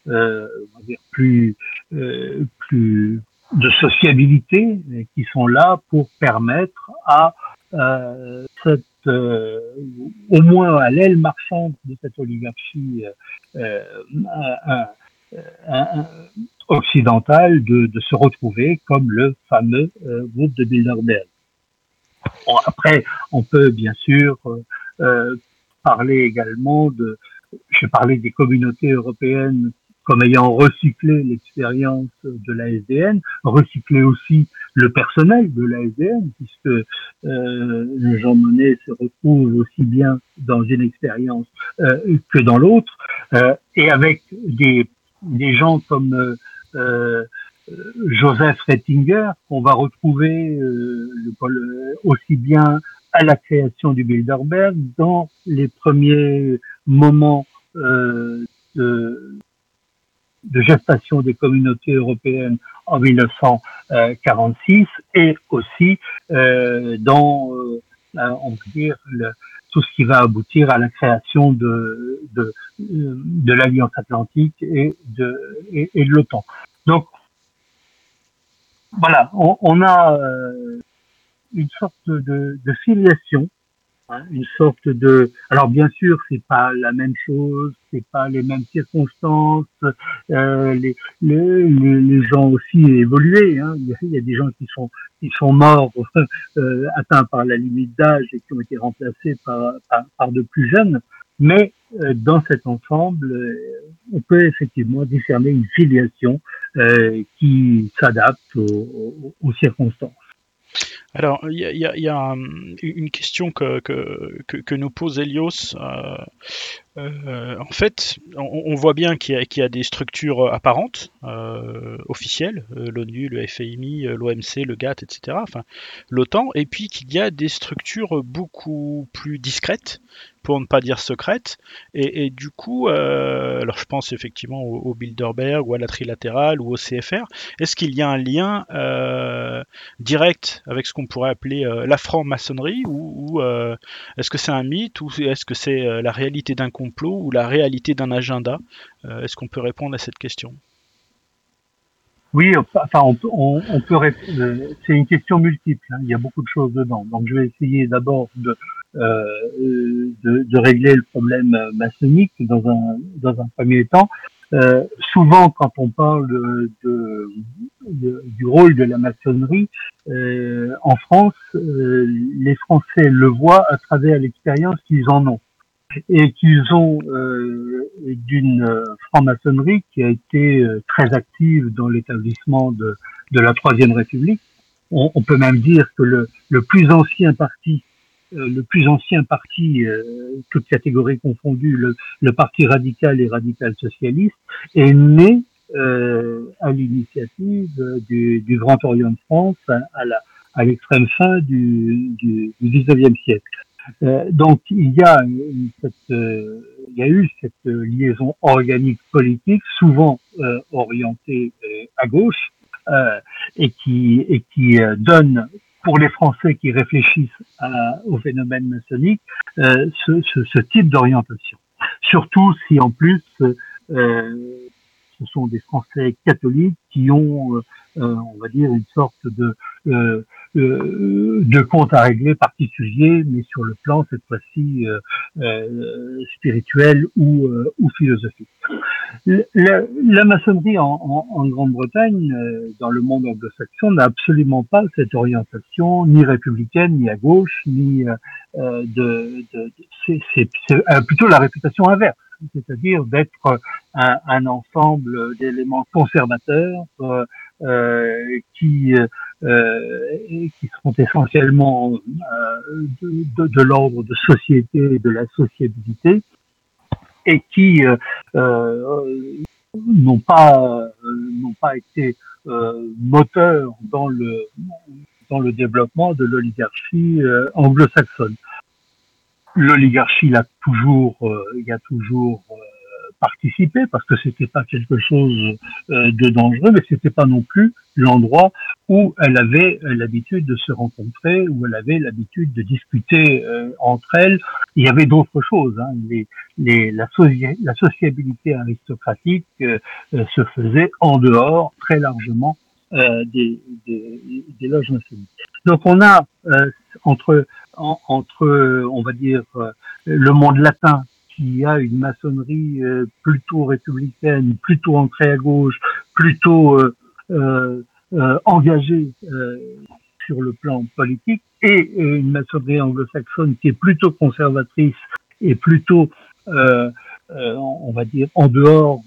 euh, on va dire plus, plus de sociabilité qui sont là pour permettre à cette au moins à l'aile marchande de cette oligarchie un, euh, occidental de, de, se retrouver comme le fameux euh, groupe de Bilderberg. Bon, après, on peut bien sûr euh, parler également de, je parlais des communautés européennes comme ayant recyclé l'expérience de la SDN, recyclé aussi le personnel de la SDN, puisque euh, Jean Monnet se retrouve aussi bien dans une expérience euh, que dans l'autre, euh, et avec des des gens comme euh, euh, Joseph Rettinger, qu'on va retrouver euh, le, aussi bien à la création du Bilderberg, dans les premiers moments de, gestation des communautés européennes en 1946 et aussi dans, on va dire, tout ce qui va aboutir à la création de, de, de l'Alliance Atlantique et de, et, de l'OTAN. Donc, voilà, on, on a euh, une sorte de, de filiation une sorte de. Alors bien sûr, c'est pas la même chose, c'est pas les mêmes circonstances. Euh, les, les, les, gens aussi évolué. Hein. Il, y a, des gens qui sont qui sont morts, *laughs* euh, atteints par la limite d'âge et qui ont été remplacés par par, par de plus jeunes. Mais euh, dans cet ensemble, euh, on peut effectivement discerner une filiation euh, qui s'adapte aux, aux circonstances. Alors, il y a, hum, une question que, nous pose Elios. Euh, euh, en fait, on, voit bien qu'il y, a des structures apparentes, euh, officielles, l'ONU, le FMI, l'OMC, le GATT, etc., enfin l'OTAN, et puis qu'il y a des structures beaucoup plus discrètes, pour ne pas dire secrètes, et, du coup, alors je pense effectivement au, Bilderberg, ou à la trilatérale, ou au CFR, est-ce qu'il y a un lien direct avec ce qu'on pourrait appeler euh, la franc-maçonnerie ou, euh, est-ce que c'est un mythe ou est-ce que c'est euh, la réalité d'un complot ou la réalité d'un agenda? Est-ce qu'on peut répondre à cette question? Oui, enfin, on, on, on. C'est une question multiple. Hein. Il y a beaucoup de choses dedans. Donc, je vais essayer d'abord de, euh, de, de, régler le problème maçonnique dans un dans un premier temps. Euh, souvent, quand on parle de, du rôle de la maçonnerie euh, en France, euh, les Français le voient à travers l'expérience qu'ils en ont et qu'ils ont euh, d'une franc-maçonnerie qui a été très active dans l'établissement de, de la Troisième République. On, on, peut même dire que le, le plus ancien parti euh, le plus ancien parti, euh, toutes catégories confondues, le, le, parti radical et radical socialiste, est né à l'initiative du, du, Grand Orient de France à, à l'extrême fin du, du, du 19e siècle. Euh, donc il y a cette, euh, il y a eu cette liaison organique politique, souvent euh, orientée à gauche, et qui et qui donne pour les Français qui réfléchissent au phénomène maçonnique ce, ce, type d'orientation. Surtout si en plus ce sont des Français catholiques qui ont, on va dire, une sorte de euh, de comptes à régler particuliers, mais sur le plan cette fois-ci euh, euh, spirituel ou philosophique. La, maçonnerie en, en, en Grande-Bretagne, dans le monde anglo-saxon, n'a absolument pas cette orientation ni républicaine, ni à gauche, ni de, de, de c'est plutôt la réputation inverse c'est-à-dire d'être un, un, ensemble d'éléments conservateurs euh, qui euh, qui essentiellement euh, de, de, l'ordre de société et de la sociabilité et qui n'ont pas n'ont pas été moteurs dans le dans le développement de l'oligarchie anglo-saxonne. L'oligarchie, il a toujours, il a toujours participer parce que c'était pas quelque chose euh, de dangereux, mais c'était pas non plus l'endroit où elle avait l'habitude de se rencontrer, où elle avait l'habitude de discuter euh, entre elles. Il y avait d'autres choses. Hein. Les, les, la, sociabilité aristocratique euh, se faisait en dehors très largement des, des, des, loges maçonniques. Donc on a entre entre on va dire le monde latin qui a une maçonnerie euh, plutôt républicaine, plutôt ancrée à gauche, plutôt euh, euh, euh engagée sur le plan politique, et une maçonnerie anglo-saxonne qui est plutôt conservatrice et plutôt, on va dire, en dehors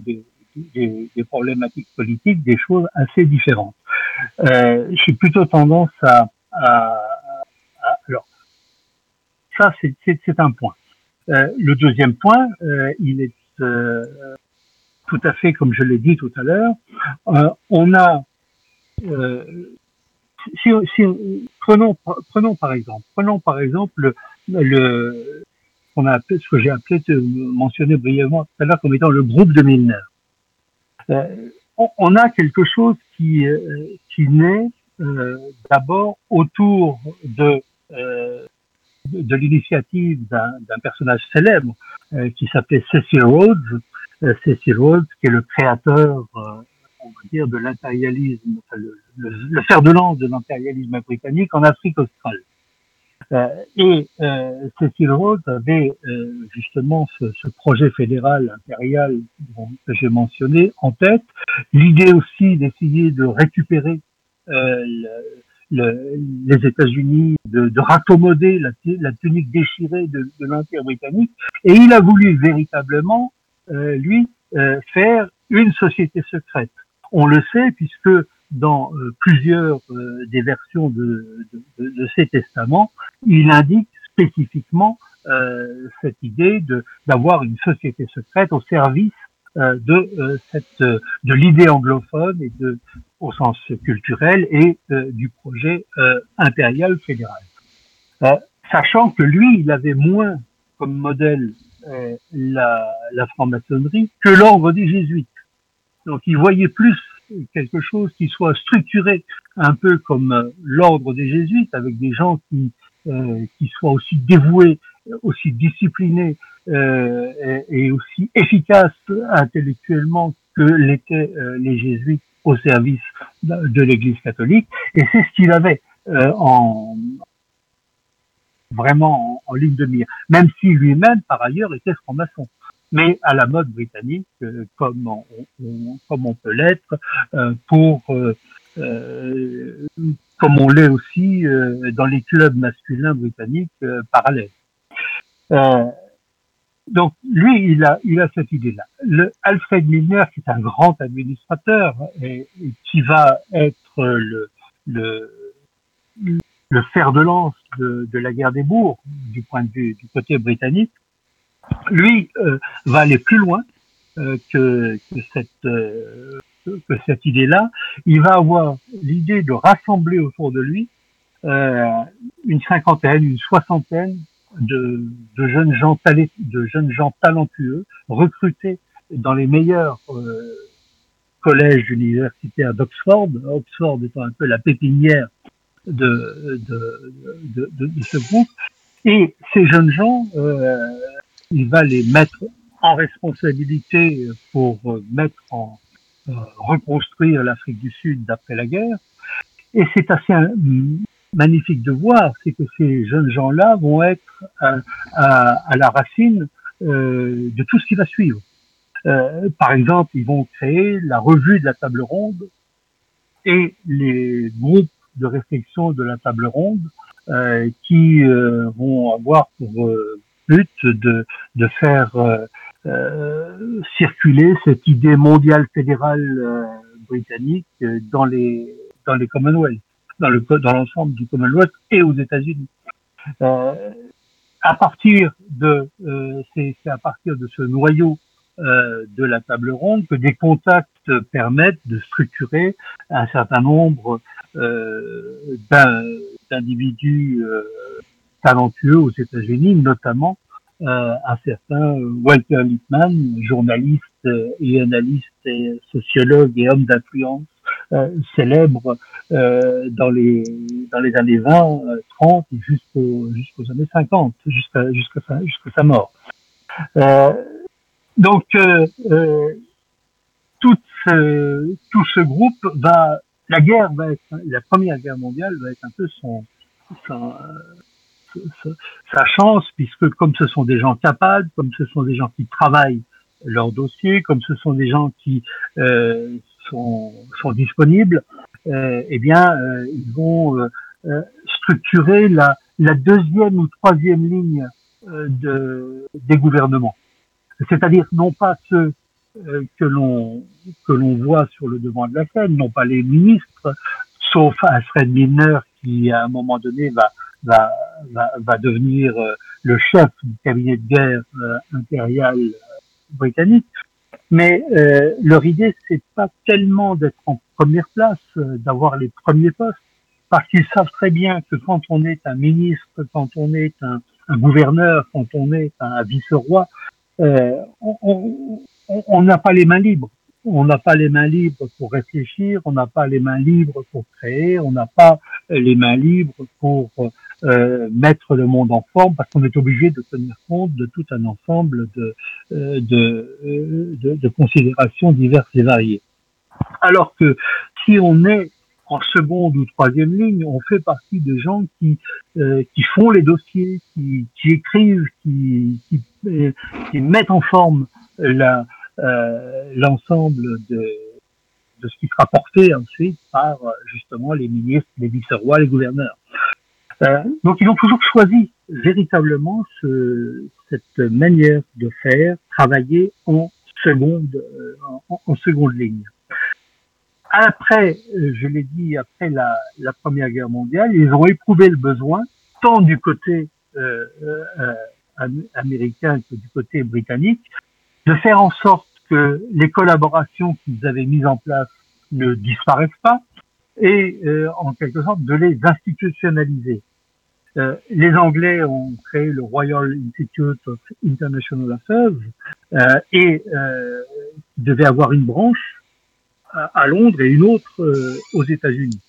des, des, des, problématiques politiques, des choses assez différentes. J'ai plutôt tendance à, à, à alors ça c'est un point. Euh, le deuxième point, euh, il est euh, tout à fait comme je l'ai dit tout à l'heure. on a si, prenons, prenons par exemple, prenons par exemple le, qu'on a appelé, ce que j'ai appelé, mentionné brièvement tout à l'heure comme étant le groupe de Milner. Euh, on, on, a quelque chose qui, qui naît euh, d'abord autour de de, l'initiative d'un personnage célèbre euh, qui s'appelait Cecil Rhodes. Euh, Cecil Rhodes, qui est le créateur, euh, on va dire, de l'impérialisme, le, le, fer de lance de l'impérialisme britannique en Afrique australe. et Cecil Rhodes avait justement ce, ce, projet fédéral impérial que j'ai mentionné en tête. L'idée aussi d'essayer de récupérer le, le, les États-Unis de, de raccommoder la, la, tunique déchirée de, de l'Empire britannique, et il a voulu véritablement, euh, lui, euh, faire une société secrète. On le sait puisque dans euh, plusieurs euh, des versions de, de, de, ces testaments, il indique spécifiquement euh, cette idée d'avoir une société secrète au service de cette de l'idée anglophone et de au sens culturel et du projet impérial fédéral. sachant que lui, il avait moins comme modèle la, la franc-maçonnerie que l'ordre des jésuites. Donc il voyait plus quelque chose qui soit structuré un peu comme l'ordre des jésuites, avec des gens qui, euh, qui soient aussi dévoués, aussi disciplinés euh, et, aussi efficace intellectuellement que l'étaient euh, les jésuites au service de, l'Église catholique. Et c'est ce qu'il avait euh, en vraiment en, ligne de mire, même si lui-même, par ailleurs, était franc-maçon. Mais à la mode britannique, comme, on, comme on peut l'être, pour comme on l'est aussi dans les clubs masculins britanniques parallèles donc lui, il a, il a cette idée-là. Le Alfred Milner, qui est un grand administrateur et, qui va être le, le, le fer de lance de, de, la guerre des bourgs du point de vue du côté britannique, lui euh, va aller plus loin que, que, cette, que cette idée-là. Il va avoir l'idée de rassembler autour de lui une cinquantaine, une soixantaine de, de, jeunes gens de jeunes gens talentueux recrutés dans les meilleurs collèges universitaires d'Oxford, Oxford étant un peu la pépinière de, de, de, de, ce groupe. Et ces jeunes gens, euh, il va les mettre en responsabilité pour mettre en euh, reconstruire l'Afrique du Sud d'après la guerre. Et c'est assez magnifique de voir, c'est que ces jeunes gens-là vont être à, à, à la racine euh, de tout ce qui va suivre. Euh, par exemple, ils vont créer la revue de la table ronde et les groupes de réflexion de la table ronde euh, qui euh, vont avoir pour euh, but de, de faire circuler cette idée mondiale fédérale britannique dans les dans les Commonwealth, dans le dans l'ensemble du Commonwealth et aux États-Unis. à partir de c'est à partir de ce noyau euh, de la table ronde que des contacts permettent de structurer un certain nombre euh, d'individus euh, talentueux aux États-Unis, notamment euh, un certain Walter Lippmann, journaliste et analyste sociologue et homme d'influence célèbre dans les dans les années 20, 30 jusqu'aux jusqu'aux années 50, jusqu'à jusqu'à sa mort. Euh, donc, euh, euh, tout, ce, tout ce groupe va, la guerre va être, la première guerre mondiale va être un peu son, sa chance, puisque comme ce sont des gens capables, comme ce sont des gens qui travaillent leur dossier, comme ce sont des gens qui euh, sont, sont, disponibles, euh, eh bien, euh, ils vont euh, structurer la, la, deuxième ou troisième ligne de, des gouvernements c'est-à-dire non pas ceux euh, que l'on que l'on voit sur le devant de la scène, non pas les ministres, sauf Alfred Milner qui à un moment donné va va va, va devenir euh, le chef du cabinet de guerre euh, impérial britannique. Mais leur idée c'est pas tellement d'être en première place, d'avoir les premiers postes, parce qu'ils savent très bien que quand on est un ministre, quand on est un, un gouverneur, quand on est un vice-roi, euh, on n'a pas les mains libres. On n'a pas les mains libres pour réfléchir, on n'a pas les mains libres pour créer, on n'a pas les mains libres pour euh, mettre le monde en forme parce qu'on est obligé de tenir compte de tout un ensemble de, euh, de, de, de, considérations diverses et variées. Alors que si on est en seconde ou troisième ligne, on fait partie des gens qui, euh, qui font les dossiers, qui, qui écrivent, qui, qui, euh, qui, mettent en forme euh, l'ensemble de, de ce qui sera porté ensuite par justement les ministres, les vice-rois, les gouverneurs. Euh, donc ils ont toujours choisi véritablement ce, cette manière de faire, travailler en seconde, en, en seconde ligne après, euh, je l'ai dit, après la, la, Première Guerre mondiale, ils ont éprouvé le besoin, tant du côté euh, euh, américain que du côté britannique, de faire en sorte que les collaborations qu'ils avaient mises en place ne disparaissent pas et euh, en quelque sorte de les institutionnaliser. Euh, les Anglais ont créé le Royal Institute of International Affairs et devait avoir une branche à, Londres et une autre euh, aux États-Unis.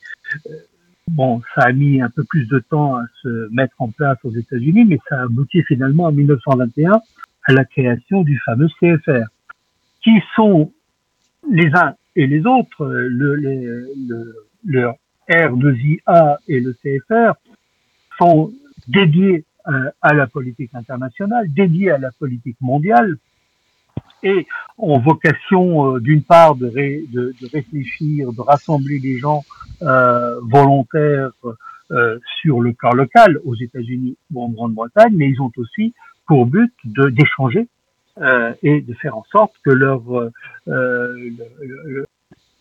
Bon, ça a mis un peu plus de temps à se mettre en place aux États-Unis, mais ça a abouti finalement en 1921 à la création du fameux CFR, qui sont les uns et les autres, le, le, le R2IA et le CFR, sont dédiés euh, à la politique internationale, dédiés à la politique mondiale, et ont vocation, euh, d'une part, de, de, de, réfléchir, de rassembler les gens euh, volontaires euh, sur le corps local aux États-Unis ou en Grande-Bretagne, mais ils ont aussi pour but d'échanger euh, et de faire en sorte que leur, euh,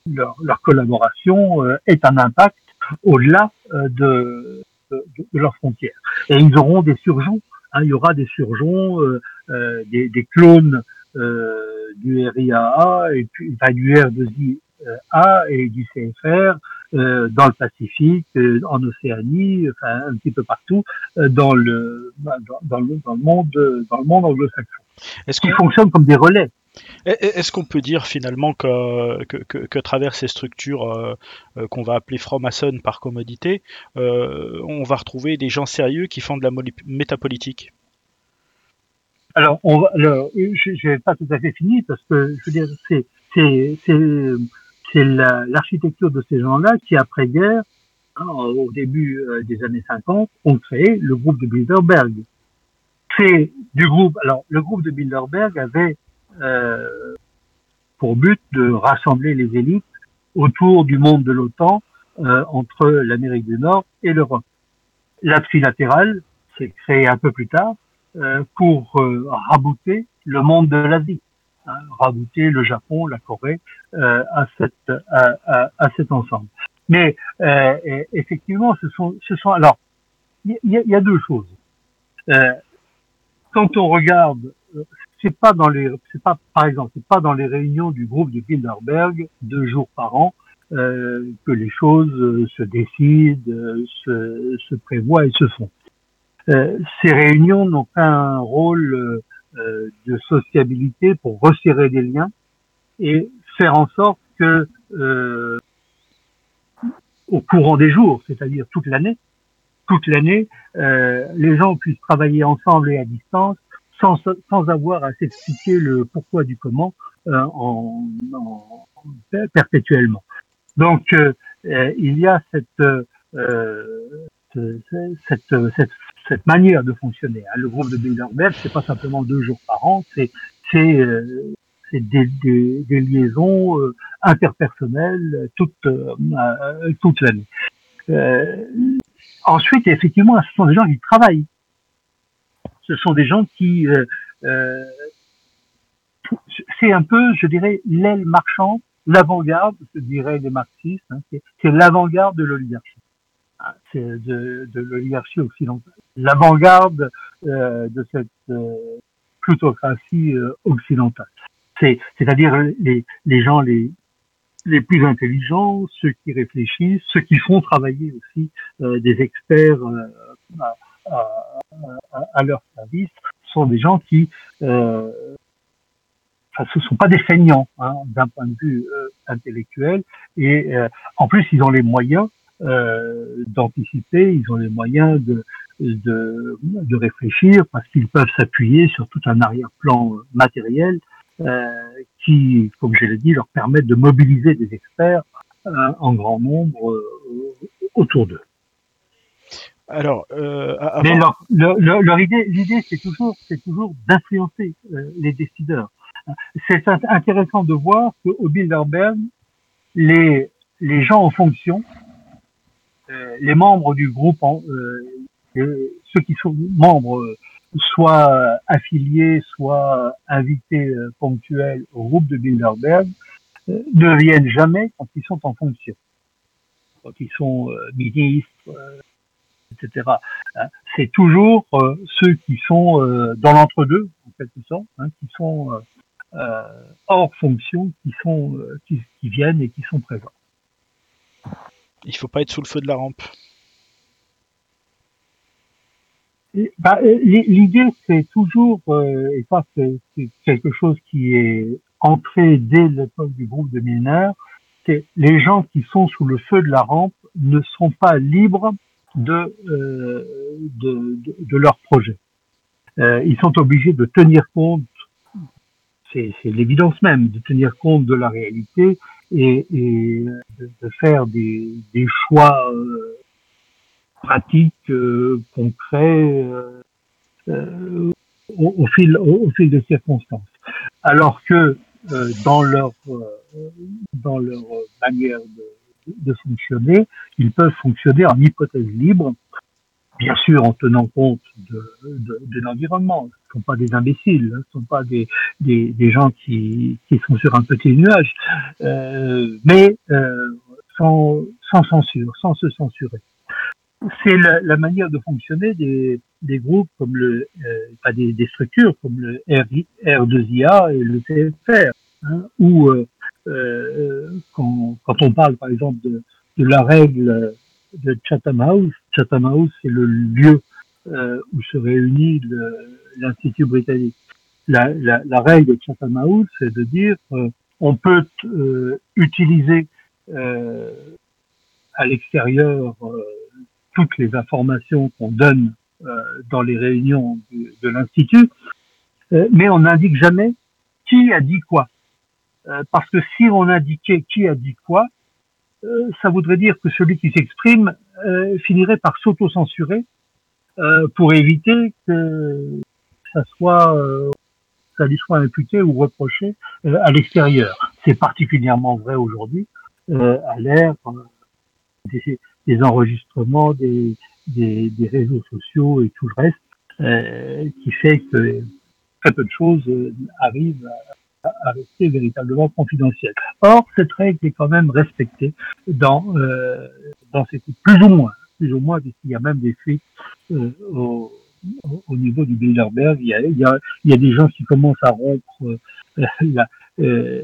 leur, leur, collaboration ait un impact au-delà de, de, de, leurs frontières. Et ils auront des surgeons, hein, il y aura des surgeons, des, des, clones euh, du RIAA et puis enfin, du R2IA et du CFR euh, dans le Pacifique, euh, en Océanie, enfin un petit peu partout euh, dans le dans, dans, le dans le monde dans le monde anglo-saxon. Est-ce qu'ils fonctionnent comme des relais est-ce qu'on peut dire finalement que, que, que, que travers ces structures euh, euh, qu'on va appeler franc-maçonnes par commodité, euh, on va retrouver des gens sérieux qui font de la métapolitique? Alors, on va, je n'ai pas tout à fait fini parce que je veux dire, c'est, c'est, c'est, l'architecture de ces gens-là qui, après-guerre, hein, au début des années 50, ont créé le groupe de Bilderberg. C'est du groupe. Alors, le groupe de Bilderberg avait euh, pour but de rassembler les élites autour du monde de l'OTAN euh, entre l'Amérique du Nord et l'Europe. La trilatérale s'est créée un peu plus tard euh, pour euh, rabouter le monde de l'Asie, hein, rabouter le Japon, la Corée euh, à, cette, à, à, cet ensemble. Mais effectivement, ce sont, ce sont alors il y, y, a deux choses. quand on regarde c'est pas dans les, c'est pas, par exemple, c'est pas dans les réunions du groupe de Bilderberg deux jours par an euh, que les choses euh, se décident, euh, se, se, prévoient et se font. Euh, ces réunions n'ont qu'un rôle euh, de sociabilité pour resserrer des liens et faire en sorte que au courant des jours, c'est-à-dire toute l'année, toute l'année, les gens puissent travailler ensemble et à distance sans, sans avoir à s'expliquer le pourquoi du comment euh, en, en, perpétuellement. Donc euh, euh, il y a cette, cette, cette, cette, manière de fonctionner. Hein. Le groupe de Bilderberg, c'est pas simplement deux jours par an, c'est c'est des, liaisons interpersonnelles toute toute l'année. ensuite, effectivement, ce sont des gens qui travaillent ce sont des gens qui euh, euh, c'est un peu, je dirais, l'aile marchande, l'avant-garde, je dirais les marxistes, hein, c'est l'avant-garde de l'oligarchie, de, de l'oligarchie occidentale, l'avant-garde euh, de cette euh, plutocratie euh, occidentale. C'est, c'est-à-dire les, les gens les les plus intelligents, ceux qui réfléchissent, ceux qui font travailler aussi euh, des experts à, à, leur service sont des gens qui euh, enfin, ce sont pas des feignants hein, d'un point de vue euh, intellectuel et euh, en plus ils ont les moyens euh, d'anticiper, ils ont les moyens de, de, de réfléchir parce qu'ils peuvent s'appuyer sur tout un arrière-plan matériel euh, qui, comme je l'ai dit, leur permet de mobiliser des experts en grand nombre autour d'eux. Alors, euh, mais leur, leur, leur, idée, l'idée, c'est toujours, c'est toujours d'influencer euh, les décideurs. C'est intéressant de voir qu'au Bilderberg, les les gens en fonction, euh, les membres du groupe, euh, ceux qui sont membres, soit affiliés, soit invités ponctuels au groupe de Bilderberg, ne viennent jamais quand ils sont en fonction, quand ils sont ministres etc. Hein. C'est toujours euh, ceux qui sont euh, dans l'entre-deux, en quelque sorte, hein, qui sont euh, hors fonction, qui, viennent et qui sont présents. Il faut pas être sous le feu de la rampe. Bah, l'idée, c'est toujours, et ça c'est quelque chose qui est entré dès l'époque du groupe de mineurs, c'est les gens qui sont sous le feu de la rampe ne sont pas libres de, euh, de, leur projet. Euh, ils sont obligés de tenir compte, c'est l'évidence même, de tenir compte de la réalité et, et de, de, faire des, des choix euh, pratiques, euh, concrets, euh, au, au, fil, au, au, fil des circonstances. Alors que dans leur dans leur manière de, de fonctionner, ils peuvent fonctionner en hypothèse libre, bien sûr en tenant compte de, de, de l'environnement. Ce ne sont pas des imbéciles, hein, ce ne sont pas des, des, des, gens qui, qui sont sur un petit nuage, euh, mais euh, sans, sans censure, sans se censurer. c'est la, manière de fonctionner des, des groupes comme le, euh, des, des, structures comme le R, R2IA et le CFR, hein, où euh, euh, quand, quand, on parle par exemple de, de, la règle de Chatham House, Chatham House c'est le lieu euh, où se réunit l'Institut britannique. La, la, la, règle de Chatham House, c'est de dire euh, on peut utiliser à l'extérieur toutes les informations qu'on donne euh, dans les réunions de, l'Institut, euh, mais on n'indique jamais qui a dit quoi. Euh, parce que si on indiquait qui a dit quoi, ça voudrait dire que celui qui s'exprime finirait par s'auto-censurer pour éviter que ça soit ça lui soit imputé ou reproché à l'extérieur. C'est particulièrement vrai aujourd'hui à l'ère des enregistrements des, des, des, réseaux sociaux et tout le reste, euh, qui fait que très peu de choses euh, arrivent à, rester véritablement confidentielles. Or, cette règle est quand même respectée dans, euh, dans ces plus ou moins, plus ou moins, puisqu'il y a même des fuites euh, au, au, niveau du Bilderberg. Il y, a, il, y a, il y a des gens qui commencent à rompre euh,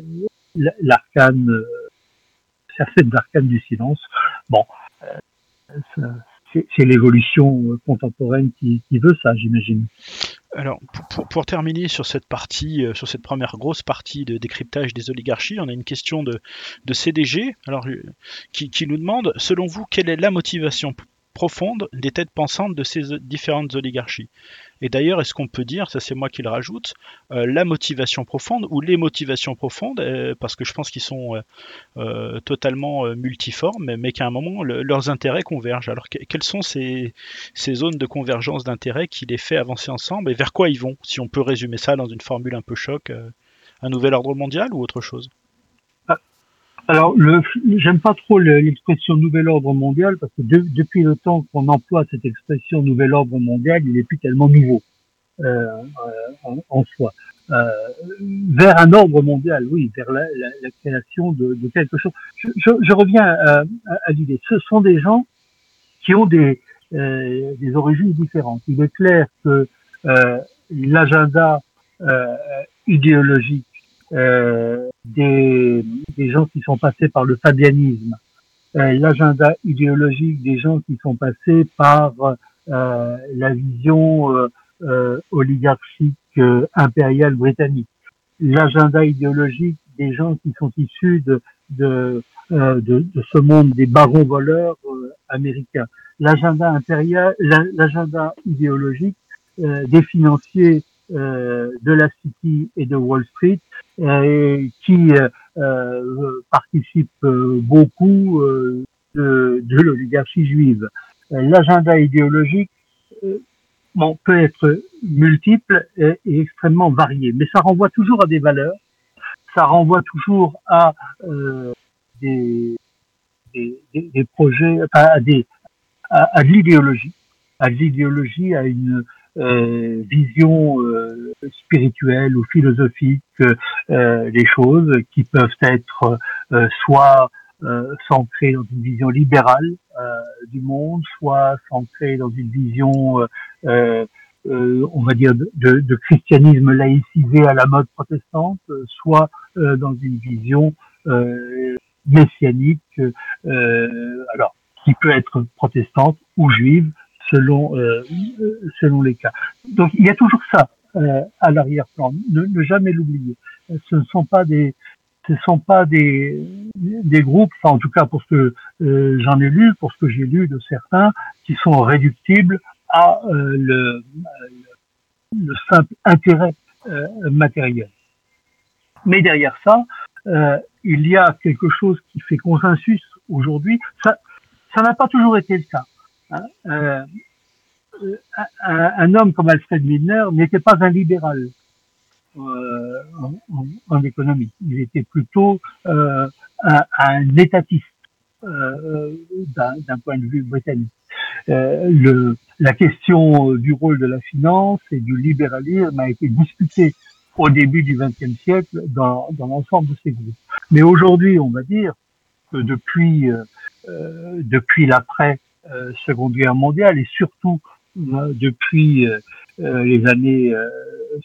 l'arcane, euh, certaines arcanes du silence. Bon, c'est l'évolution euh, contemporaine qui, veut ça, j'imagine. Alors, pour, terminer sur cette partie, euh, sur cette première grosse partie de décryptage des oligarchies, on a une question de, CDG, alors euh, qui, nous demande, selon vous, quelle est la motivation profonde des têtes pensantes de ces différentes oligarchies. Et d'ailleurs, est-ce qu'on peut dire, ça c'est moi qui le rajoute, euh, la motivation profonde ou les motivations profondes, euh, parce que je pense qu'ils sont euh, totalement multiformes, mais, qu'à un moment, leurs intérêts convergent. Alors quelles sont ces, ces zones de convergence d'intérêts qui les fait avancer ensemble et vers quoi ils vont Si on peut résumer ça dans une formule un peu choc, un nouvel ordre mondial ou autre chose? Alors, j'aime pas trop l'expression nouvel ordre mondial parce que depuis le temps qu'on emploie cette expression nouvel ordre mondial, il n'est plus tellement nouveau euh, en, soi. Euh, vers un ordre mondial, oui, vers la, création de, quelque chose. Je, reviens à, à, l'idée. Ce sont des gens qui ont des, euh, des origines différentes. Il est clair que euh, l'agenda euh, idéologique euh, des, des, gens qui sont passés par le fabianisme, euh, l'agenda idéologique des gens qui sont passés par euh, la vision oligarchique impériale britannique, l'agenda idéologique des gens qui sont issus de, de, de, de ce monde des barons voleurs américains, l'agenda impérial, l'agenda idéologique des financiers euh, de la City et de Wall Street euh, qui euh, participent beaucoup de, de l'oligarchie juive. L'agenda idéologique bon, peut être multiple et, extrêmement varié, mais ça renvoie toujours à des valeurs, ça renvoie toujours à des, des, des, projets, à, des, à, à l'idéologie, à l'idéologie, à une euh, vision euh, spirituelle ou philosophique euh, des choses qui peuvent être soit s'ancrer dans une vision libérale du monde, soit s'ancrer dans une vision, on va dire, de, de, christianisme laïcisé à la mode protestante, soit dans une vision messianique, alors qui peut être protestante ou juive, selon euh, selon les cas. Donc il y a toujours ça euh, à l'arrière-plan. Ne, ne, jamais l'oublier. Ce ne sont pas des ce sont pas des des groupes, enfin en tout cas pour ce que euh, j'en ai lu, pour ce que j'ai lu de certains, qui sont réductibles à euh, le, le simple intérêt matériel. Mais derrière ça, il y a quelque chose qui fait consensus aujourd'hui. Ça, ça n'a pas toujours été le cas. Euh, un, homme comme Alfred Milner n'était pas un libéral euh, en, économie. Il était plutôt euh, un, étatiste euh, d'un point de vue britannique. Euh, le, la question du rôle de la finance et du libéralisme a été discutée au début du XXe siècle dans, dans l'ensemble de ces groupes. Mais aujourd'hui, on va dire que depuis, euh, depuis l'après Seconde Guerre mondiale et surtout depuis les années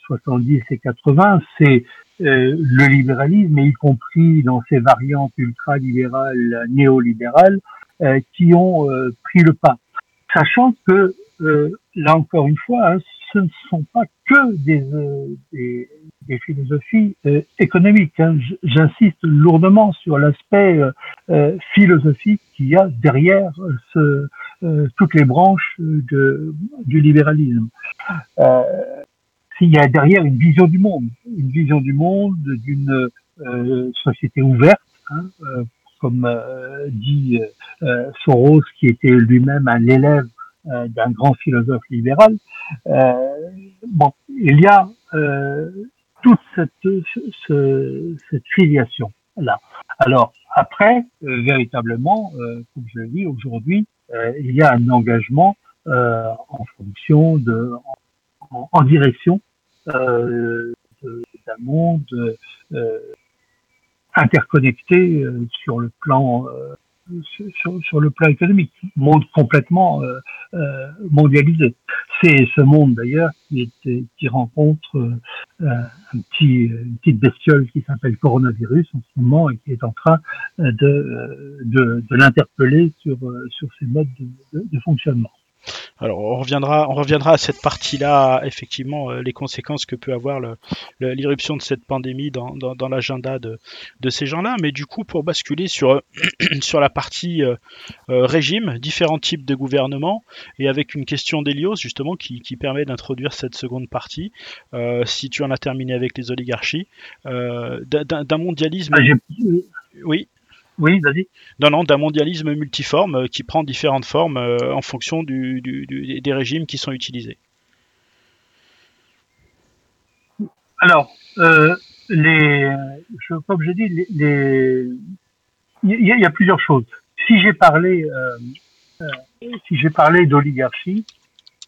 70 et 80, c'est le libéralisme, et y compris dans ses variantes ultra-libérales, néolibérales, qui ont pris le pas. Sachant que, là encore une fois, hein, ce ne sont pas que des, des, des philosophies euh, économiques. Hein. J'insiste lourdement sur l'aspect euh, euh, philosophique qu'il y a derrière ce, toutes les branches de, du libéralisme. S'il y a derrière une vision du monde, une vision du monde d'une société ouverte, hein, comme dit Soros, qui était lui-même un élève d'un grand philosophe libéral. bon, il y a toute cette, cette filiation là. Alors après, euh, véritablement, euh, comme je le dis aujourd'hui, euh, il y a un engagement en fonction de, en, en direction d'un monde interconnecté sur le plan sur, le plan économique, monde complètement euh, euh, mondialisé. C'est ce monde d'ailleurs qui, rencontre euh, un petit, une petite bestiole qui s'appelle coronavirus en ce moment et qui est en train de, l'interpeller sur, ses modes de, de fonctionnement. Alors on reviendra, on reviendra à cette partie-là, effectivement, euh, les conséquences que peut avoir l'irruption de cette pandémie dans, l'agenda de, ces gens-là. Mais du coup, pour basculer sur, *clears throat* sur la partie euh, euh, régime, différents types de gouvernements, et avec une question d'Elios justement qui, permet d'introduire cette seconde partie, si tu en as terminé avec les oligarchies, d'un mondialisme. Ah, oui. Oui, vas-y. Non, non, d'un mondialisme multiforme euh, qui prend différentes formes euh, en fonction du, des régimes qui sont utilisés. Alors, euh, les, je, comme je dis, les, il y, a plusieurs choses. Si j'ai parlé, si j'ai parlé d'oligarchie,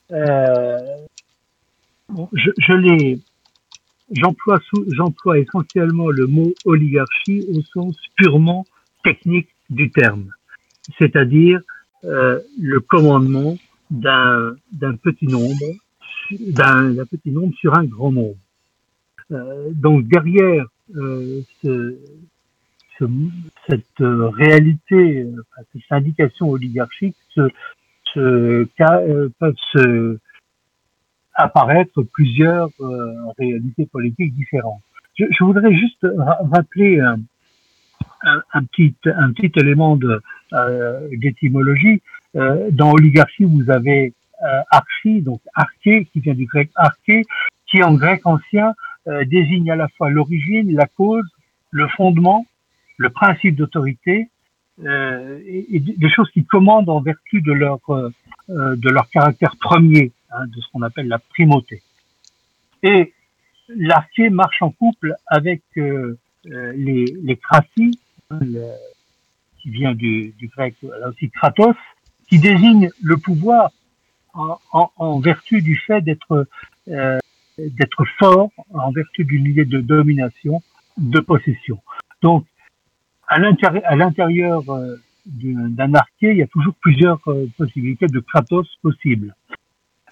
je, je l'ai, j'emploie, j'emploie essentiellement le mot oligarchie au sens purement technique du terme, c'est-à-dire euh, le commandement d'un petit nombre, d'un petit nombre sur un grand nombre. Euh, donc derrière euh, ce, ce, cette réalité, cette indication oligarchique, peuvent se apparaître plusieurs réalités politiques différentes. Je, voudrais juste rappeler petit, un petit élément de, euh, d'étymologie. Euh, dans oligarchie, vous avez euh, archi, donc arché, qui vient du grec arché, qui en grec ancien euh, désigne à la fois l'origine, la cause, le fondement, le principe d'autorité, euh, et, des choses qui commandent en vertu de leur de leur caractère premier, hein, de ce qu'on appelle la primauté. Et l'arché marche en couple avec les, les craties, qui vient du, du, grec, là aussi kratos, qui désigne le pouvoir en, en, en vertu du fait d'être euh, d'être fort, en vertu d'une idée de domination, de possession. Donc, à l'intérieur euh, d'un arché, il y a toujours plusieurs euh, possibilités de kratos possibles.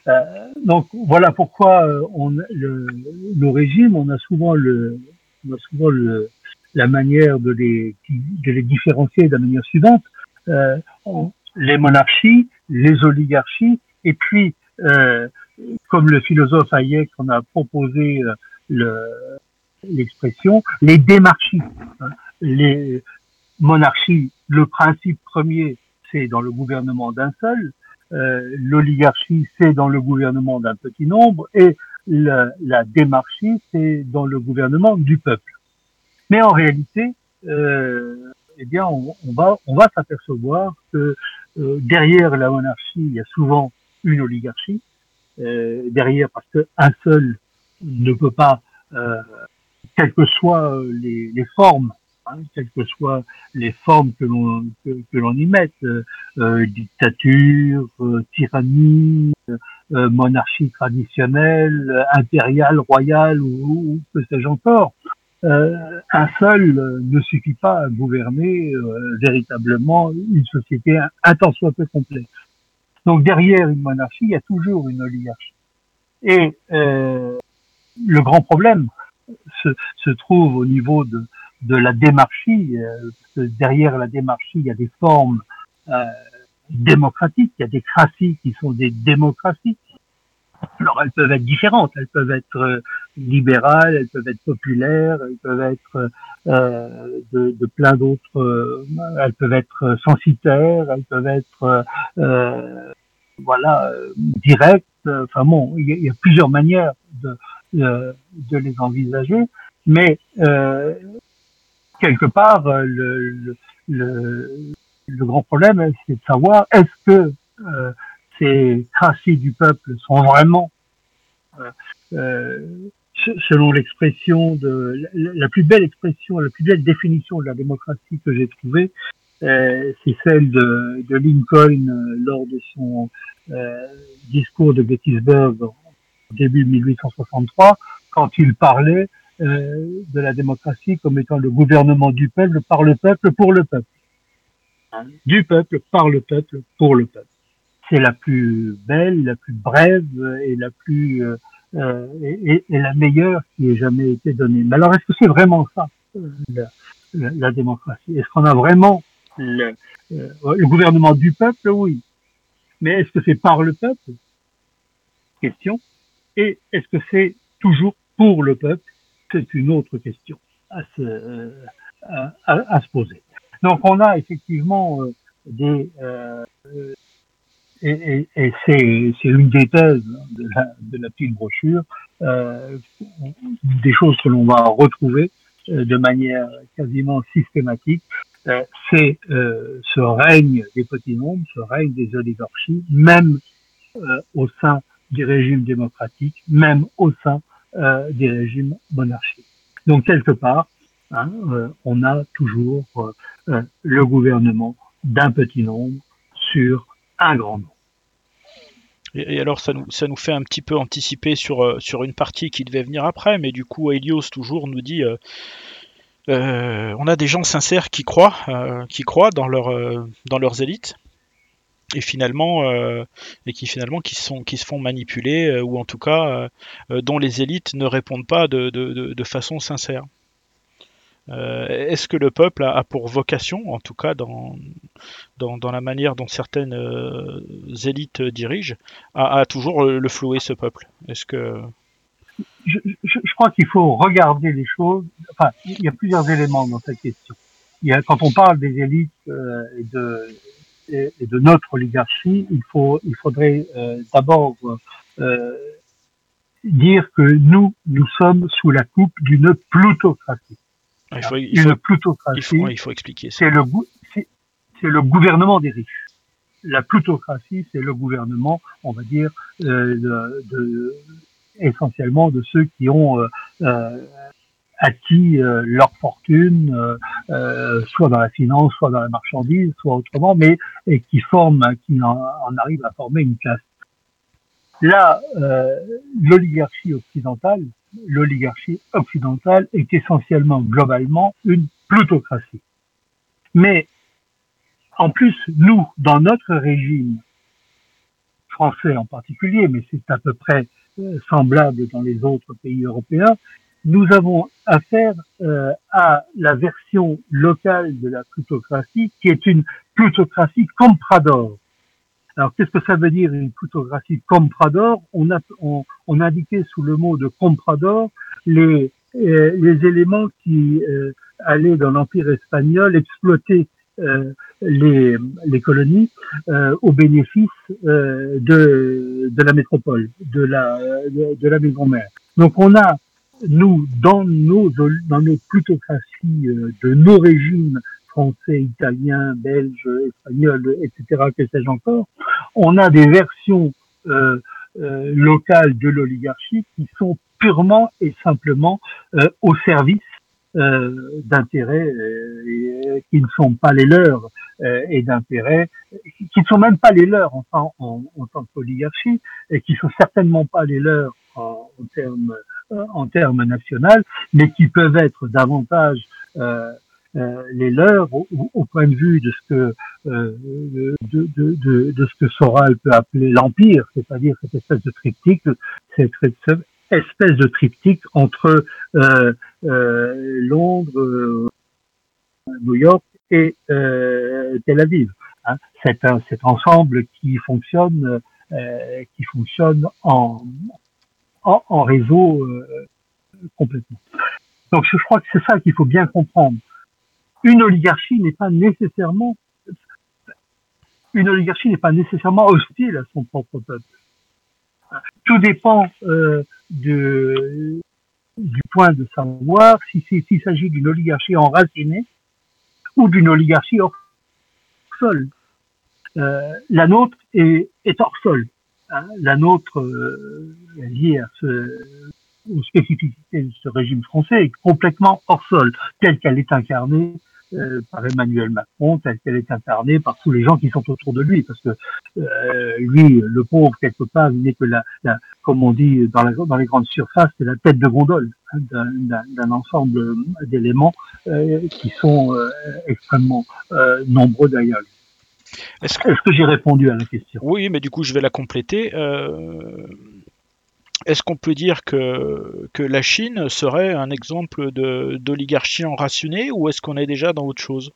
Euh, donc voilà pourquoi euh, on, le, nos régimes, on a souvent le, on a souvent le, la manière de les, de les différencier de la manière suivante. Euh, les monarchies, les oligarchies, et puis, euh, comme le philosophe Hayek on a proposé euh, l'expression, les démarchies. Hein. Les monarchies, le principe premier, c'est dans le gouvernement d'un seul, euh, l'oligarchie, c'est dans le gouvernement d'un petit nombre, et la, la démarchie, c'est dans le gouvernement du peuple. Mais en réalité, euh, eh bien, on, va on va s'apercevoir que euh, derrière la monarchie, il y a souvent une oligarchie. Euh, derrière, parce qu'un seul ne peut pas, euh, quelles que soient les, les formes, quelles que soient les formes que l'on que, que l'on y mette, euh, dictature, tyrannie, monarchie traditionnelle, impériale, royale ou, ou que sais-je encore euh, un seul euh, ne suffit pas à gouverner euh, véritablement une société un, tant soit peu complète. Donc derrière une monarchie, il y a toujours une oligarchie. Et euh, le grand problème se, se, trouve au niveau de, de la démarchie. Euh, derrière la démarchie, il y a des formes euh, démocratiques, il y a des craties qui sont des démocraties. Alors elles peuvent être différentes, elles peuvent être euh, libérales, elles peuvent être populaires, elles peuvent être euh, de, de, plein d'autres, elles peuvent être censitaires, elles peuvent être euh, voilà directes. Enfin bon, il y, a, il y a plusieurs manières de, de, de, les envisager, mais quelque part le, le, grand problème, c'est de savoir est-ce que ces crassies du peuple sont vraiment, euh, euh selon l'expression de la, plus belle expression, la plus belle définition de la démocratie que j'ai trouvée, euh, c'est celle de, de, Lincoln euh, lors de son euh, discours de Gettysburg au début 1863, quand il parlait de la démocratie comme étant le gouvernement du peuple, par le peuple, pour le peuple. Du peuple, par le peuple, pour le peuple c'est la plus belle, la plus brève et la plus euh, euh et, et, la meilleure qui ait jamais été donnée. Mais alors, est-ce que c'est vraiment ça la, la, démocratie? Est-ce qu'on a vraiment le, euh, le, gouvernement du peuple? Oui. Mais est-ce que c'est par le peuple? Question. Et est-ce que c'est toujours pour le peuple? C'est une autre question à se, euh, à, se poser. Donc, on a effectivement des et, et, c'est, une des thèses de la, petite brochure, euh, des choses que l'on va retrouver euh, de manière quasiment systématique, euh, c'est euh, ce règne des petits nombres, ce règne des oligarchies, même euh, au sein des régimes démocratiques, même au sein des régimes monarchiques. Donc quelque part, hein, on a toujours le gouvernement d'un petit nombre sur un grand nombre. Et, alors ça nous, ça nous fait un petit peu anticiper sur, euh, sur une partie qui devait venir après, mais du coup Helios toujours nous dit euh, euh, on a des gens sincères qui croient, qui croient dans, leur, dans leurs élites et finalement et qui finalement qui sont qui se font manipuler ou en tout cas dont les élites ne répondent pas de, de, de façon sincère. Euh, est-ce que le peuple a, pour vocation, en tout cas dans, dans, la manière dont certaines euh, élites dirigent, à, toujours le flouer ce peuple? Est-ce que je, crois qu'il faut regarder les choses. Enfin, il y a plusieurs éléments dans cette question. Il y a, quand on parle des élites euh, de, et, de notre oligarchie, il faut, il faudrait d'abord dire que nous, nous sommes sous la coupe d'une plutocratie. Ah, il faut, il faut, une plutocratie. Il faut, expliquer C'est le, c'est le gouvernement des riches. La plutocratie, c'est le gouvernement, on va dire, euh, de, de, essentiellement de ceux qui ont euh, euh acquis euh, leur fortune, euh, soit dans la finance, soit dans la marchandise, soit autrement, mais et qui forment, qui en, en arrivent à former une classe. Là, l'oligarchie occidentale, l'oligarchie occidentale est essentiellement, globalement, une plutocratie. Mais, en plus, nous, dans notre régime, français en particulier, mais c'est à peu près euh, semblable dans les autres pays européens, nous avons affaire euh, à la version locale de la plutocratie, qui est une plutocratie comprador. Alors, qu'est-ce que ça veut dire une photographie comprador? On a, on, on indiquait sous le mot de comprador les, euh, les éléments qui euh, allaient dans l'Empire espagnol exploiter euh, les, les, colonies euh, au bénéfice euh, de, de la métropole, de la, de, de la maison mère. Donc on a, nous, dans nos, dans nos plutocraties de nos régimes français, italien, belge, espagnol, etc., que sais-je encore, on a des versions euh, euh, locales de l'oligarchie qui sont purement et simplement euh, au service euh, d'intérêts euh, qui ne sont pas les leurs et d'intérêts qui ne sont même pas les leurs enfin, en, en tant qu'oligarchie et qui sont certainement pas les leurs en, en termes en termes national, mais qui peuvent être davantage les leurs au, point de vue de ce que de, de, de, de, ce que Soral peut appeler l'empire, c'est-à-dire cette espèce de triptyque, cette, espèce de triptyque entre Londres, New York et Tel Aviv. Hein. C'est un, cet ensemble qui fonctionne qui fonctionne en, en, en réseau complètement. Donc je crois que c'est ça qu'il faut bien comprendre. Une oligarchie n'est pas nécessairement une oligarchie n'est pas nécessairement hostile à son propre peuple. Tout dépend euh, de, du point de savoir s'il si, s'agit d'une oligarchie enracinée ou d'une oligarchie hors sol. Euh, la nôtre est, est hors sol. La nôtre euh, liée à ce, aux spécificités de ce régime français est complètement hors sol, telle qu'elle est incarnée euh, par Emmanuel Macron, telle qu'elle est incarnée par tous les gens qui sont autour de lui, parce que euh, lui, le pauvre, quelque part, il n'est que la, la, comme on dit dans, la, dans les grandes surfaces, c'est la tête de gondole hein, d'un ensemble d'éléments euh, qui sont euh, extrêmement euh, nombreux d'ailleurs. Est-ce que, que j'ai répondu à la question? Oui, mais du coup, je vais la compléter. Euh, est-ce qu'on peut dire que, que la Chine serait un exemple d'oligarchie enracinée ou est-ce qu'on est déjà dans autre chose?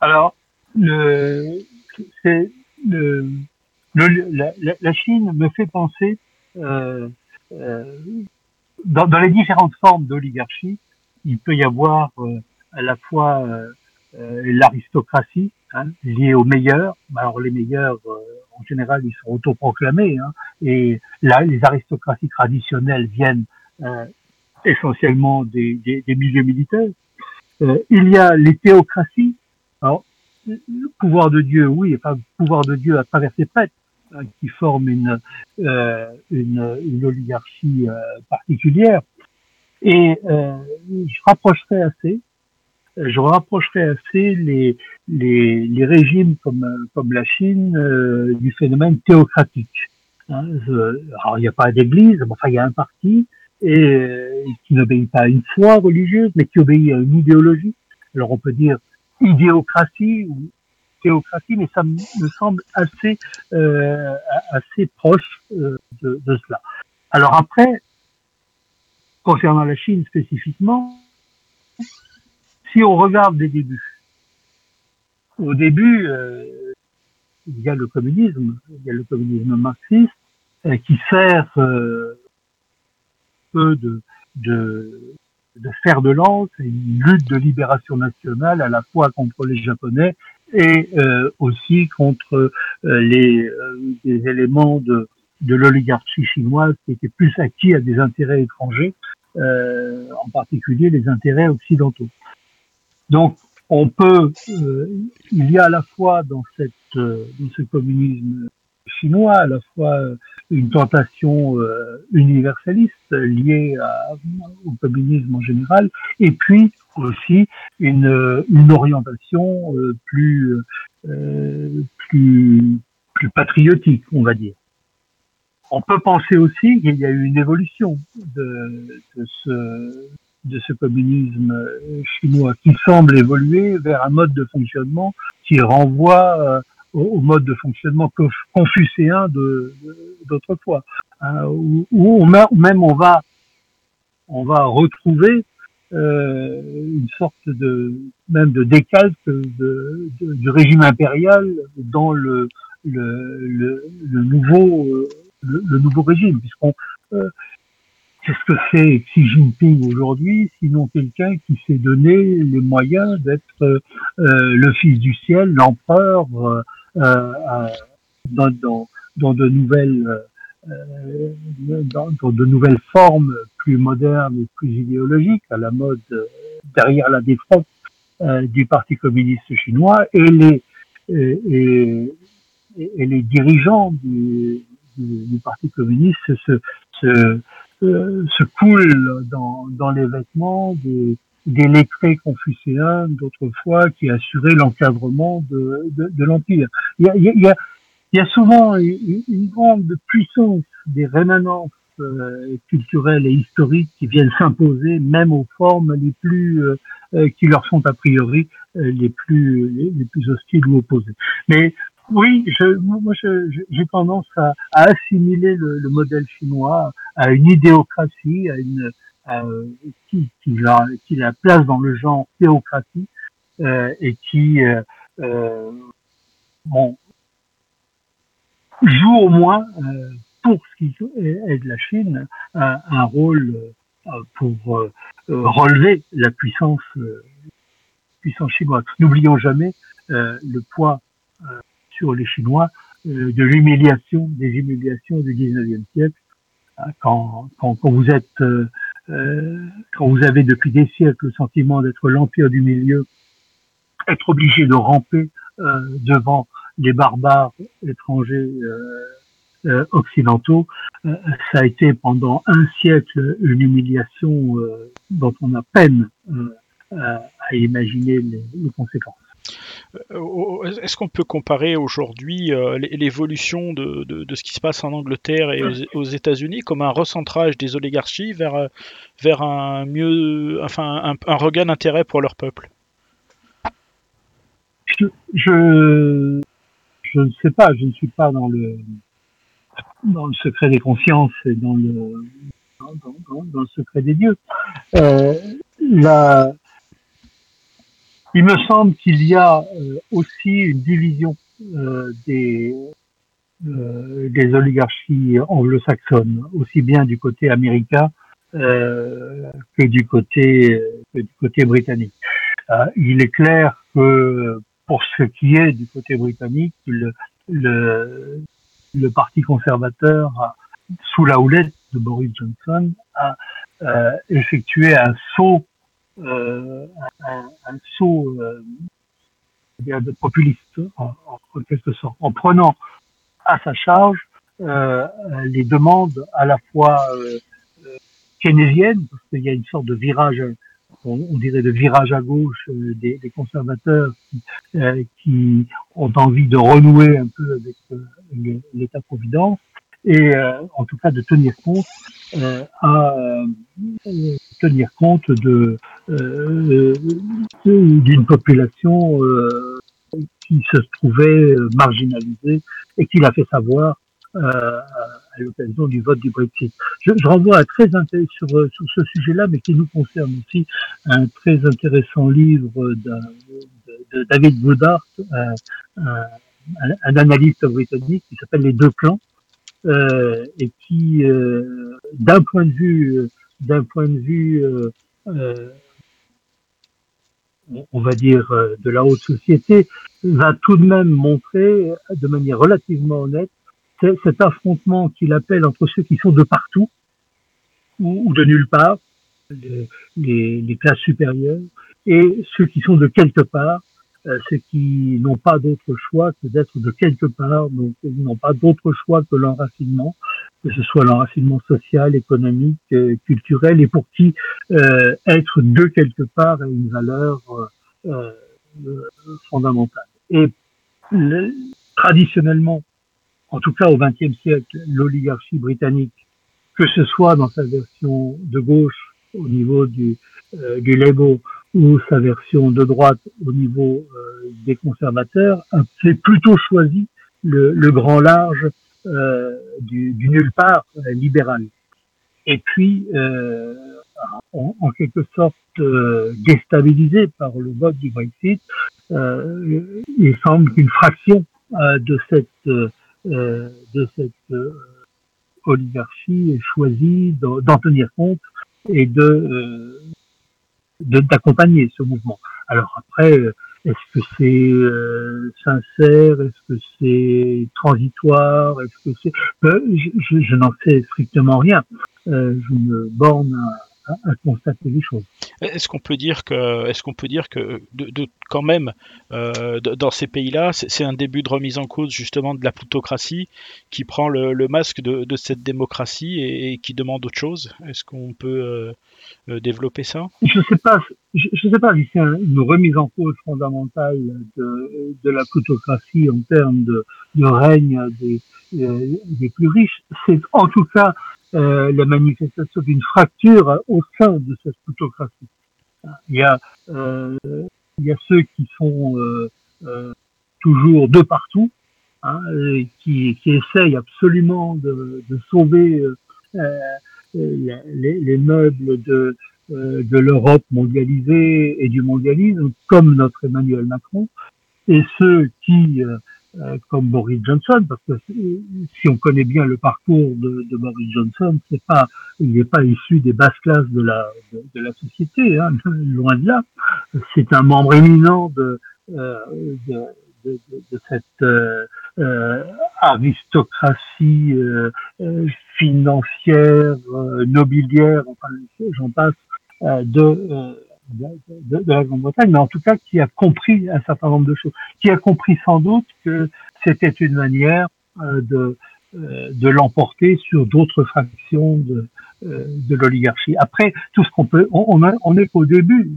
Alors, le, le, la, la, Chine me fait penser, euh, euh, dans, dans, les différentes formes d'oligarchie, il peut y avoir à la fois l'aristocratie hein, liée aux meilleurs. Alors les meilleurs en général, ils sont autoproclamés. Hein, et là, les aristocraties traditionnelles viennent euh, essentiellement des, des, des, milieux militaires. Euh, il y a les théocraties. Alors, le pouvoir de Dieu, oui, enfin, le pouvoir de Dieu à travers ses prêtres, hein, qui forment une, euh, une, une, oligarchie euh, particulière. Et euh, je rapprocherai assez je rapprocherais assez les, les, les régimes comme, comme la Chine euh, du phénomène théocratique. Hein, alors, il n'y a pas d'église, enfin, il y a un parti et, euh, qui n'obéit pas à une foi religieuse, mais qui obéit à une idéologie. Alors, on peut dire idéocratie ou théocratie, mais ça me semble assez, euh, assez proche euh, de, de cela. Alors après, concernant la Chine spécifiquement, si on regarde les débuts, au début, euh, il y a le communisme, il y a le communisme marxiste euh, qui sert euh, peu de, de, fer de lance, une lutte de libération nationale à la fois contre les Japonais et euh, aussi contre les, éléments de l'oligarchie chinoise qui étaient plus acquis à des intérêts étrangers, en particulier les intérêts occidentaux. Donc, on peut, euh, il y a à la fois dans euh, ce communisme chinois, à la fois euh, une tentation universaliste liée à, au communisme en général, et puis aussi une, orientation plus, plus, plus patriotique, on va dire. On peut penser aussi qu'il y a eu une évolution de, de ce, de ce communisme euh, chinois qui semble évoluer vers un mode de fonctionnement qui renvoie euh, au, mode de fonctionnement confucéen d'autrefois, hein, où, même on va on va retrouver euh, une sorte de même de décalque du régime impérial dans le le, nouveau le, nouveau régime puisqu'on Qu'est-ce que c'est Xi Jinping aujourd'hui, sinon quelqu'un qui s'est donné les moyens d'être euh, le fils du ciel, l'empereur, euh, euh dans, dans, dans, de nouvelles euh, dans, dans, de nouvelles formes plus modernes et plus idéologiques, à la mode derrière la défense du Parti communiste chinois et les et, et, les dirigeants du, du, du Parti communiste se, se euh, se coule dans, dans les vêtements des, des lettrés confucéens d'autrefois qui assuraient l'encadrement de, de, de l'Empire. Il y a, y, a, y a souvent une, grande puissance des rémanences euh, culturelles et historiques qui viennent s'imposer même aux formes les plus euh, qui leur sont a priori les plus les, plus hostiles ou opposés. Mais oui, je, moi j'ai tendance à, assimiler le, modèle chinois à une idéocratie, à une qui, qui, la, qui la place dans le genre théocratie et qui bon, joue au moins pour ce qui est de la Chine un, rôle pour euh, relever la puissance, euh, puissance chinoise. N'oublions jamais euh, le poids sur les Chinois de l'humiliation, des humiliations du 19e siècle. Hein, quand, quand, quand vous êtes, quand vous avez depuis des siècles le sentiment d'être l'empire du milieu, être obligé de ramper devant les barbares étrangers euh, occidentaux, euh, ça a été pendant un siècle une humiliation euh, dont on a peine à imaginer les, conséquences. Est-ce qu'on peut comparer aujourd'hui l'évolution de, ce qui se passe en Angleterre et aux, États-Unis comme un recentrage des oligarchies vers, vers un mieux, enfin un, regain d'intérêt pour leur peuple? Je, ne sais pas, je ne suis pas dans le secret des consciences et dans le, secret des dieux. Euh, il me semble qu'il y a euh, aussi une division euh, des, euh, des oligarchies anglo-saxonnes, aussi bien du côté américain que du côté que du côté britannique. il est clair que pour ce qui est du côté britannique, le, le, le Parti conservateur, sous la houlette de Boris Johnson, a euh, effectué un saut, euh, un, saut euh, de populiste, en, quelque sorte, en prenant à sa charge les demandes à la fois keynésiennes, parce qu'il y a une sorte de virage on, dirait de virage à gauche des, conservateurs qui, ont envie de renouer un peu avec l'État-providence et euh, en tout cas de tenir compte euh, à euh, tenir compte de d'une population qui se trouvait marginalisée et qui l'a fait savoir à l'occasion du vote du Brexit. Je, je renvoie à très sur, sur ce sujet-là, mais qui nous concerne aussi, un très intéressant livre de, de, David Goodhart, un, analyste britannique qui s'appelle Les Deux Clans euh, et qui, euh, d'un point de vue, d'un point de vue, euh, on va dire de la haute société, va tout de même montrer de manière relativement honnête cet affrontement qu'il appelle entre ceux qui sont de partout ou, de nulle part, les, les, classes supérieures, et ceux qui sont de quelque part, euh, ceux qui n'ont pas d'autre choix que d'être de quelque part, donc ils n'ont pas d'autre choix que l'enracinement, que ce soit l'enracinement social, économique, euh, culturel, et pour qui euh, être de quelque part est une valeur fondamentale. Et traditionnellement, en tout cas au XXe siècle, l'oligarchie britannique, que ce soit dans sa version de gauche au niveau du, du Labour ou sa version de droite au niveau euh, des conservateurs, c'est plutôt choisi le, le grand large euh, du, du, nulle part euh, libéral. Et puis, euh, en, en, quelque sorte euh, déstabilisé par le vote du Brexit, il semble qu'une fraction de cette de cette oligarchie ait choisi d'en tenir compte et de d'accompagner ce mouvement. Alors après, euh, est-ce que c'est euh, sincère? Est-ce que c'est transitoire? Est-ce que c'est euh, Je, je, n'en sais strictement rien. Euh, je me borne à, à, constater les choses. Est-ce qu'on peut dire que, est-ce qu'on peut dire que, de, de quand même, euh, dans ces pays-là, c'est un début de remise en cause justement de la plutocratie qui prend le, le masque de, de, cette démocratie et, et, qui demande autre chose? Est-ce qu'on peut euh, euh développer ça? Je ne sais pas. Je, je sais pas si c'est une remise en cause fondamentale de, de la plutocratie en termes de, de règne des, des plus riches. C'est en tout cas la manifestation d'une fracture au sein de cette plutocratie. Il y a, euh, il y a ceux qui sont euh, euh, toujours de partout, hein, qui, qui essayent absolument de, de sauver euh, les, les, meubles de, de l'Europe mondialisée et du mondialisme, comme notre Emmanuel Macron, et ceux qui euh, comme Boris Johnson, parce que si on connaît bien le parcours de, de Boris Johnson, c'est pas, il n'est pas issu des basses classes de la de, la société, hein, *laughs* loin de là. C'est un membre éminent de euh, de, de, de, cette euh, euh aristocratie euh, financière, nobiliaire, enfin j'en passe, de de, la Grande-Bretagne, mais en tout cas qui a compris un certain nombre de choses, qui a compris sans doute que c'était une manière euh, de, euh, de l'emporter sur d'autres fractions de, euh, de l'oligarchie. Après, tout ce qu'on peut, on, on, est qu'au début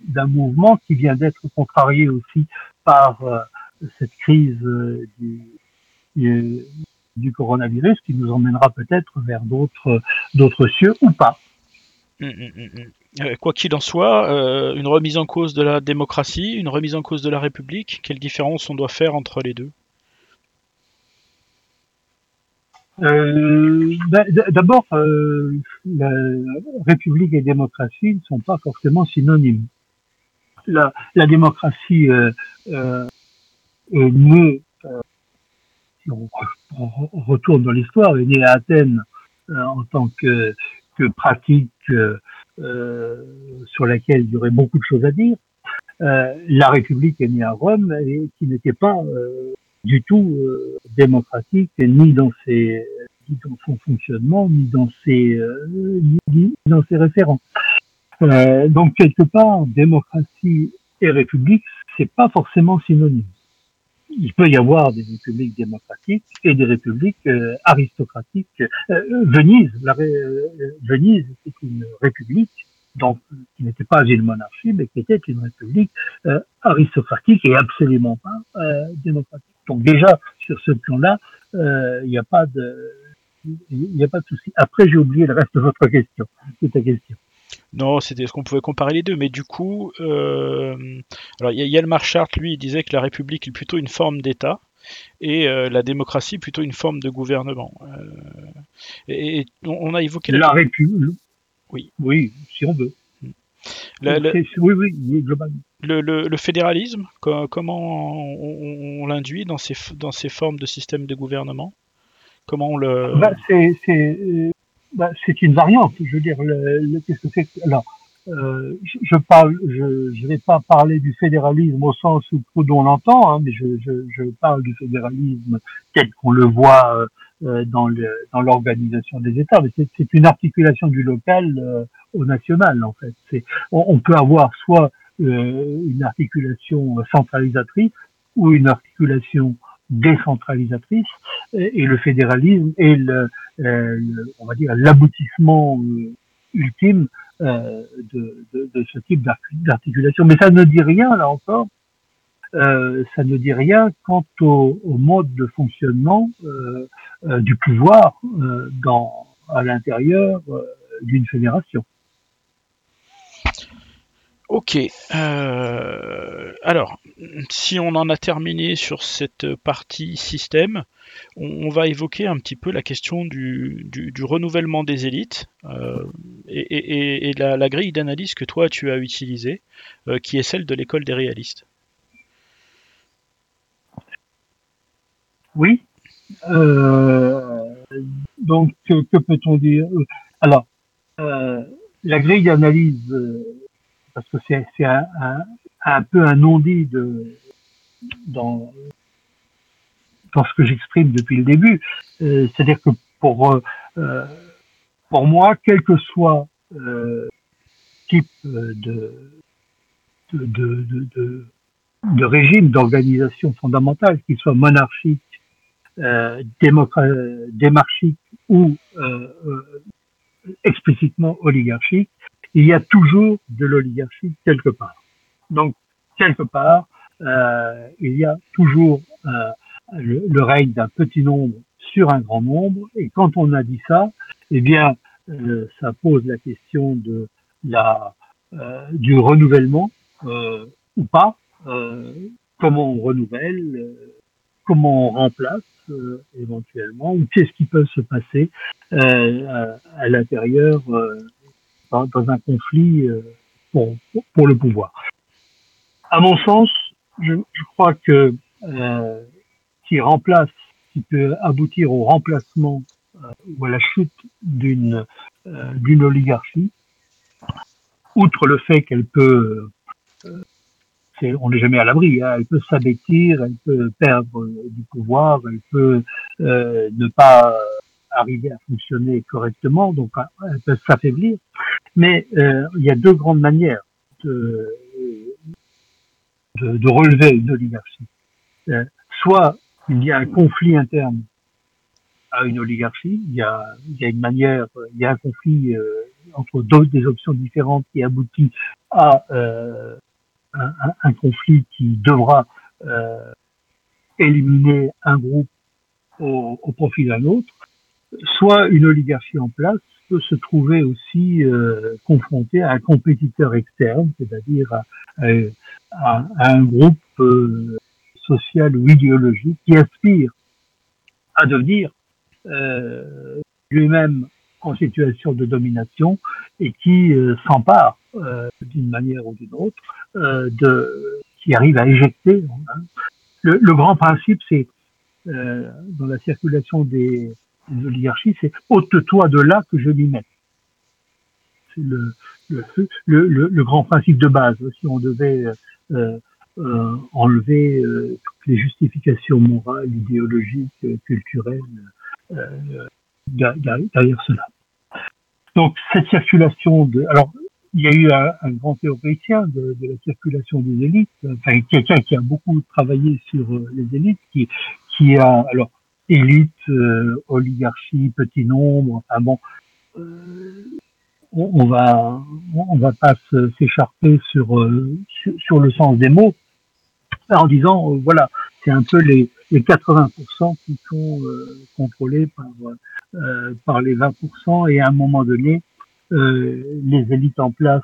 d'un mouvement qui vient d'être contrarié aussi par cette crise du, du, du, coronavirus qui nous emmènera peut-être vers d'autres d'autres cieux ou pas. Hum, hum, hum, euh, quoi qu'il en soit, euh, une remise en cause de la démocratie, une remise en cause de la République, quelle différence on doit faire entre les deux? Euh, D'abord, la République et démocratie ne sont pas forcément synonymes. La, démocratie est née, si on, retourne dans l'histoire, est née à Athènes en tant que pratique euh, sur laquelle il y aurait beaucoup de choses à dire. Euh, la République est née à Rome et qui n'était pas euh, du tout démocratique ni dans ses ni dans son fonctionnement ni dans ses ni, dans ses référents. donc quelque part, démocratie et république, c'est pas forcément synonyme il peut y avoir des républiques démocratiques et des républiques euh, aristocratiques. Euh, Venise, la, euh, Venise, c'est une république donc qui n'était pas une monarchie, mais qui était une république aristocratique et absolument pas démocratique. Donc déjà sur ce plan-là, il n'y a pas de il n'y a pas de souci. Après, j'ai oublié le reste de votre question, de ta question. Non, c'était ce qu'on pouvait comparer les deux, mais du coup, euh, alors Yelmar lui, il disait que la République est plutôt une forme d'État et euh, la démocratie plutôt une forme de gouvernement. Euh, et, on a évoqué la, République. Oui. Oui, si on veut. oui, oui, globalement. Le, fédéralisme, comment on, l'induit dans ces, dans ces formes de système de gouvernement? Comment on le. Bah, c'est bah, c'est une variante. Je veux dire, le, qu'est-ce que c'est Alors, euh, je, je, parle, je, je vais pas parler du fédéralisme au sens où Proudhon l'entend, hein, mais je, je, je, parle du fédéralisme tel qu'on le voit euh, dans, le, dans l'organisation des États. Mais c'est, c'est une articulation du local euh, au national, en fait. C'est, on, on peut avoir soit euh, une articulation centralisatrice ou une articulation décentralisatrice et le fédéralisme est le, euh, on va dire l'aboutissement euh, ultime euh, de, ce type d'articulation. Mais ça ne dit rien là encore. Ça ne dit rien quant au, au mode de fonctionnement du pouvoir dans à l'intérieur d'une fédération. Ok. Euh, alors, si on en a terminé sur cette partie système, on, va évoquer un petit peu la question du, renouvellement des élites euh, et, la, grille d'analyse que toi tu as utilisée, euh, qui est celle de l'école des réalistes. Oui. donc, que, peut-on dire? Alors, la grille d'analyse parce que c'est un, un, peu un non-dit de, dans, dans ce que j'exprime depuis le début. Euh, c'est-à-dire que pour, euh, pour moi, quel que soit euh, type de, de, de, de, de régime, d'organisation fondamentale, qu'il soit monarchique, euh, démarchique ou euh, explicitement oligarchique, il y a toujours de l'oligarchie quelque part. Donc, quelque part, euh, il y a toujours euh, le, règne d'un petit nombre sur un grand nombre. Et quand on a dit ça, eh bien, euh, ça pose la question de la du renouvellement ou pas, comment on renouvelle, comment on remplace éventuellement, ou qu'est-ce qui peut se passer à, l'intérieur dans, un conflit pour, pour, le pouvoir. À mon sens, je, crois que qui remplace, qui peut aboutir au remplacement euh, ou à la chute d'une euh, d'une oligarchie, outre le fait qu'elle peut, euh, on n'est jamais à l'abri, hein, elle peut s'abêtir, elle peut perdre du pouvoir, elle peut ne pas arriver à fonctionner correctement, donc elle peut s'affaiblir. Mais il y a deux grandes manières de, relever une oligarchie. soit il y a un conflit interne à une oligarchie, il y a, une manière, il y a un conflit euh, entre deux des options différentes qui aboutit à euh, un, conflit qui devra euh, éliminer un groupe au profit d'un autre, soit une oligarchie en place peut se trouver aussi euh, confrontée à un compétiteur externe, c'est-à-dire à, un groupe euh, social ou idéologique qui aspire à devenir euh, lui-même en situation de domination et qui euh, s'empare euh, d'une manière ou d'une autre euh, de qui arrive à éjecter. Hein. Le, le, grand principe, c'est dans la circulation des, des oligarchies, c'est ôte-toi de là que je m'y mette. C'est le le, grand principe de base. Si on devait euh, euh, enlever euh, toutes les justifications morales, idéologiques, euh, culturelles derrière cela. Donc cette circulation de, alors il y a eu un, grand théoricien de, la circulation des élites, quelqu'un qui a beaucoup travaillé sur les élites, qui, qui a alors élite, euh, oligarchie, petit nombre, enfin bon, euh, on, va on va pas s'écharper sur, sur, sur le sens des mots, en disant euh, voilà, c'est un peu les, les 80% qui sont euh, contrôlés par, euh, par les 20% et à un moment donné, les élites en place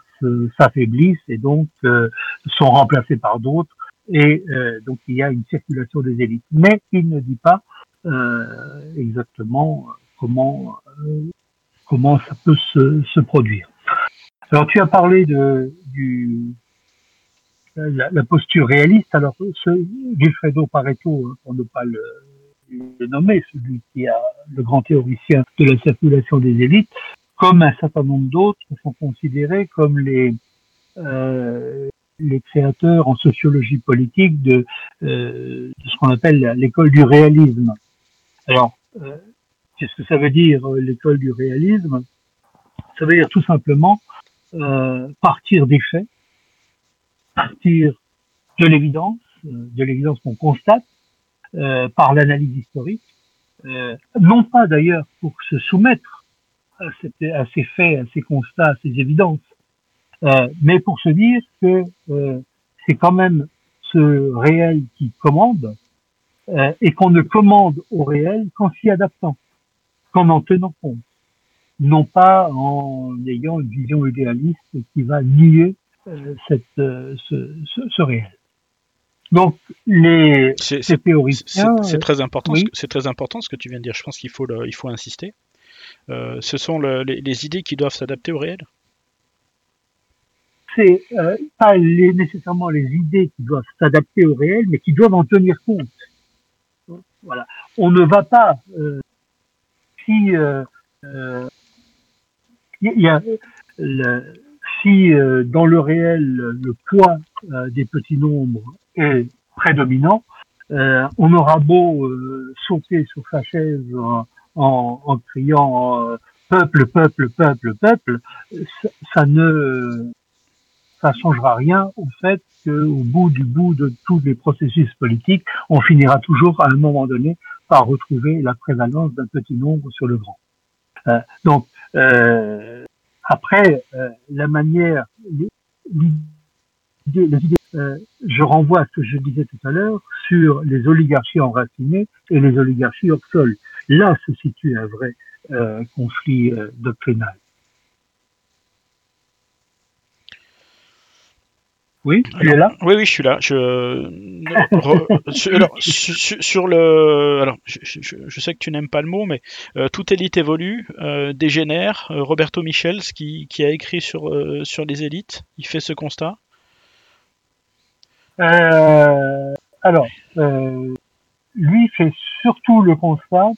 s'affaiblissent et donc sont remplacées par d'autres et donc il y a une circulation des élites. Mais il ne dit pas exactement comment comment ça peut se, se produire. Alors tu as parlé de, du, la, la, posture réaliste. Alors, ce Gilfredo Pareto, hein, pour ne pas le, le, nommer, celui qui a le grand théoricien de la circulation des élites, comme un certain nombre d'autres, sont considérés comme les euh, les créateurs en sociologie politique de, euh, de ce qu'on appelle l'école du réalisme. Alors, euh, qu'est-ce que ça veut dire l'école du réalisme? Ça veut dire tout simplement euh, partir des faits, partir de l'évidence, euh, de l'évidence qu'on constate euh, par l'analyse historique, euh, non pas d'ailleurs pour se soumettre à, à, ces faits, à ces constats, à ces évidences, euh, mais pour se dire que euh, c'est quand même ce réel qui commande euh, et qu'on ne commande au réel qu'en s'y adaptant, qu'en en tenant compte, non pas en ayant une vision idéaliste qui va nier euh, cette, euh, ce, ce, ce, réel. Donc les, c'est, théoriciens, c'est, très important. Oui. C'est très important ce que tu viens de dire. Je pense qu'il faut le, il faut insister. Ce sont le, les, les, idées qui doivent s'adapter au réel. C'est euh, pas les, nécessairement les idées qui doivent s'adapter au réel, mais qui doivent en tenir compte. Voilà. On ne va pas euh, si il y a le, si euh, dans le réel le poids euh, des petits nombres est prédominant, euh, on aura beau euh, sauter sur sa chaise en, criant peuple, peuple, peuple, peuple, ça, ne ça changera rien au fait qu'au bout du bout de tous les processus politiques, on finira toujours à un moment donné par retrouver la prévalence d'un petit nombre sur le grand. Euh, donc, euh, après, euh, la manière, euh, je renvoie à ce que je disais tout à l'heure sur les oligarchies enracinées et les oligarchies hors. Là se situe un vrai euh, conflit doctrinal. Oui, tu es là Oui, oui, je suis là. Je, *laughs* sur, alors, sur, le, alors, je, sais que tu n'aimes pas le mot, mais euh, toute élite évolue, euh, dégénère. Euh, Roberto Michels, qui, qui, a écrit sur sur les élites, il fait ce constat. alors, lui fait surtout le constat.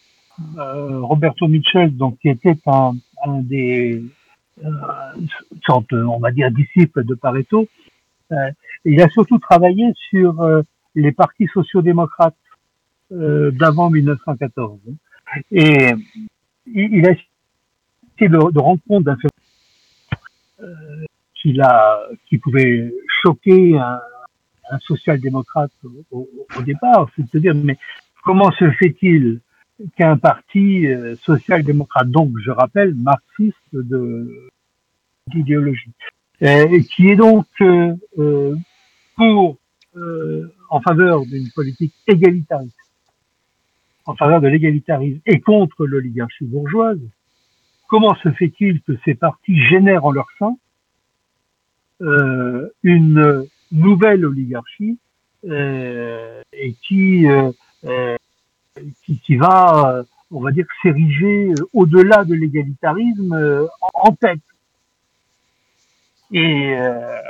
Roberto Michels, donc qui était un, un des sorte, on va dire, disciple de Pareto, euh, il a surtout travaillé sur euh, les partis sociaux-démocrates euh, d'avant 1914. Et il, a essayé de, rendre compte d'un phénomène qu'il a, qui pouvait choquer un, social-démocrate au, départ, c'est-à-dire, mais comment se fait-il qu'un parti social-démocrate, donc je rappelle, marxiste d'idéologie, euh, qui est donc euh, euh, pour en faveur d'une politique égalitariste, en faveur de l'égalitarisme et contre l'oligarchie bourgeoise, comment se fait-il que ces partis génèrent en leur sein euh, une nouvelle oligarchie euh, et qui, euh, qui, qui va, on va dire, s'ériger au-delà de l'égalitarisme en tête? Et euh,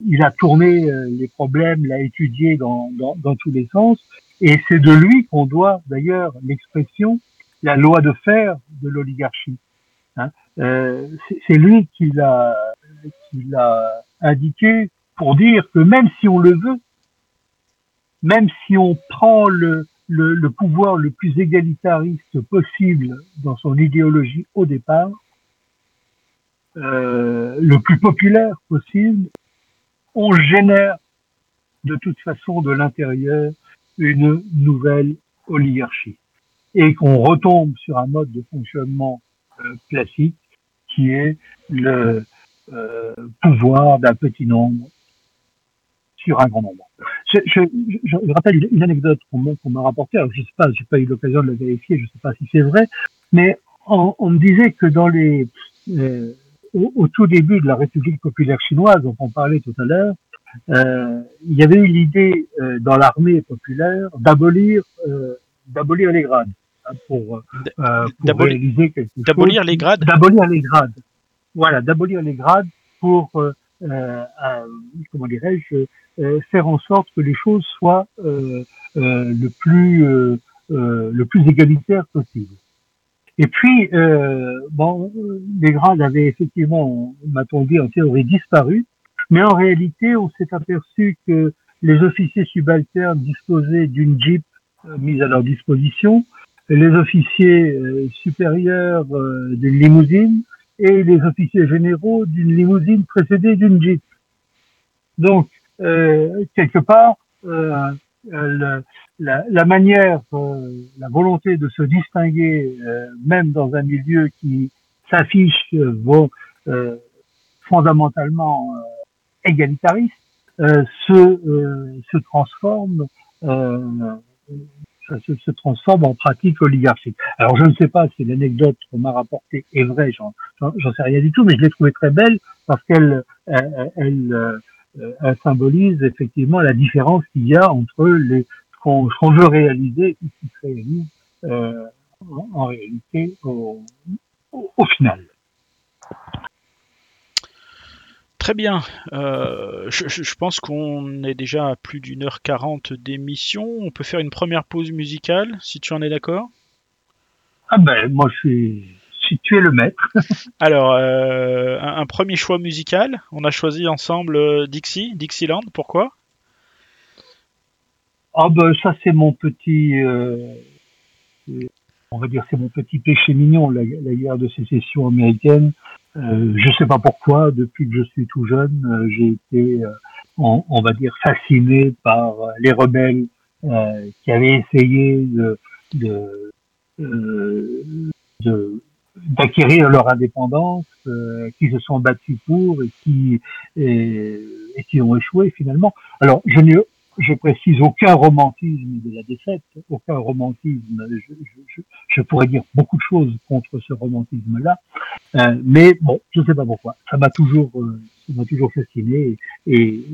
il a tourné euh, les problèmes, l'a étudié dans, dans, dans, tous les sens. Et c'est de lui qu'on doit d'ailleurs l'expression la loi de fer de l'oligarchie. Hein euh, c'est lui qui l'a qui l'a indiqué pour dire que même si on le veut, même si on prend le, le, le pouvoir le plus égalitariste possible dans son idéologie au départ, euh, le plus populaire possible, on génère de toute façon de l'intérieur une nouvelle oligarchie. Et qu'on retombe sur un mode de fonctionnement euh, classique qui est le euh, pouvoir d'un petit nombre sur un grand nombre. Je, je, je, rappelle une anecdote qu'on m'a rapportée, alors je sais pas, j'ai pas eu l'occasion de la vérifier, je sais pas si c'est vrai, mais on, on, me disait que dans les euh, au, tout début de la République populaire chinoise, dont on parlait tout à l'heure, euh, il y avait eu l'idée euh, dans l'armée populaire d'abolir euh, d'abolir les grades hein, pour, euh, pour réaliser quelque chose. D'abolir les grades? D'abolir les grades. Voilà, d'abolir les grades pour comment dirais-je faire en sorte que les choses soient le plus le plus égalitaire possible. Et puis, euh, bon, les grades avaient effectivement, m'a-t-on dit, en théorie disparu, mais en réalité, on s'est aperçu que les officiers subalternes disposaient d'une Jeep euh, mise à leur disposition, les officiers euh, supérieurs euh, d'une limousine et les officiers généraux d'une limousine précédée d'une Jeep. Donc, quelque part, la, la, manière, euh, la volonté de se distinguer, euh, même dans un milieu qui s'affiche euh, euh fondamentalement égalitariste, se, se transforme se, se, transforme en pratique oligarchique. Alors je ne sais pas si l'anecdote qu'on m'a rapportée est vraie, j'en sais rien du tout, mais je l'ai trouvée très belle parce qu'elle elle, elle, elle, symbolise effectivement la différence qu'il y a entre les, ce qu'on veut réaliser et qui se réalise euh, en, réalité au, final. Très bien. Euh, je, pense qu'on est déjà à plus d'une heure quarante d'émission. On peut faire une première pause musicale, si tu en es d'accord? Ah ben, moi, je suis, si tu es le maître. *laughs* Alors, euh, un, un, premier choix musical. On a choisi ensemble Dixie, Dixieland. Pourquoi? Ah ben ça c'est mon petit, euh, on va dire c'est mon petit péché mignon, la, guerre de sécession américaine. Euh, je sais pas pourquoi, depuis que je suis tout jeune, euh, j'ai été, euh, on, va dire, fasciné par les rebelles qui avaient essayé de, de, d'acquérir leur indépendance, qui se sont battus pour et qui et, et qui ont échoué finalement. Alors je n'ai je précise aucun romantisme de la défaite, aucun romantisme. Je, je, je pourrais dire beaucoup de choses contre ce romantisme-là, euh, mais bon, je ne sais pas pourquoi. Ça m'a toujours, euh, ça m'a toujours fasciné et,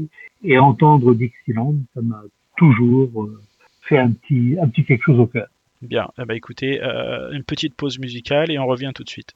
et entendre Dixieland, ça m'a toujours euh, fait un petit, un petit quelque chose au cœur. Bien, eh ben, écoutez, euh, une petite pause musicale et on revient tout de suite.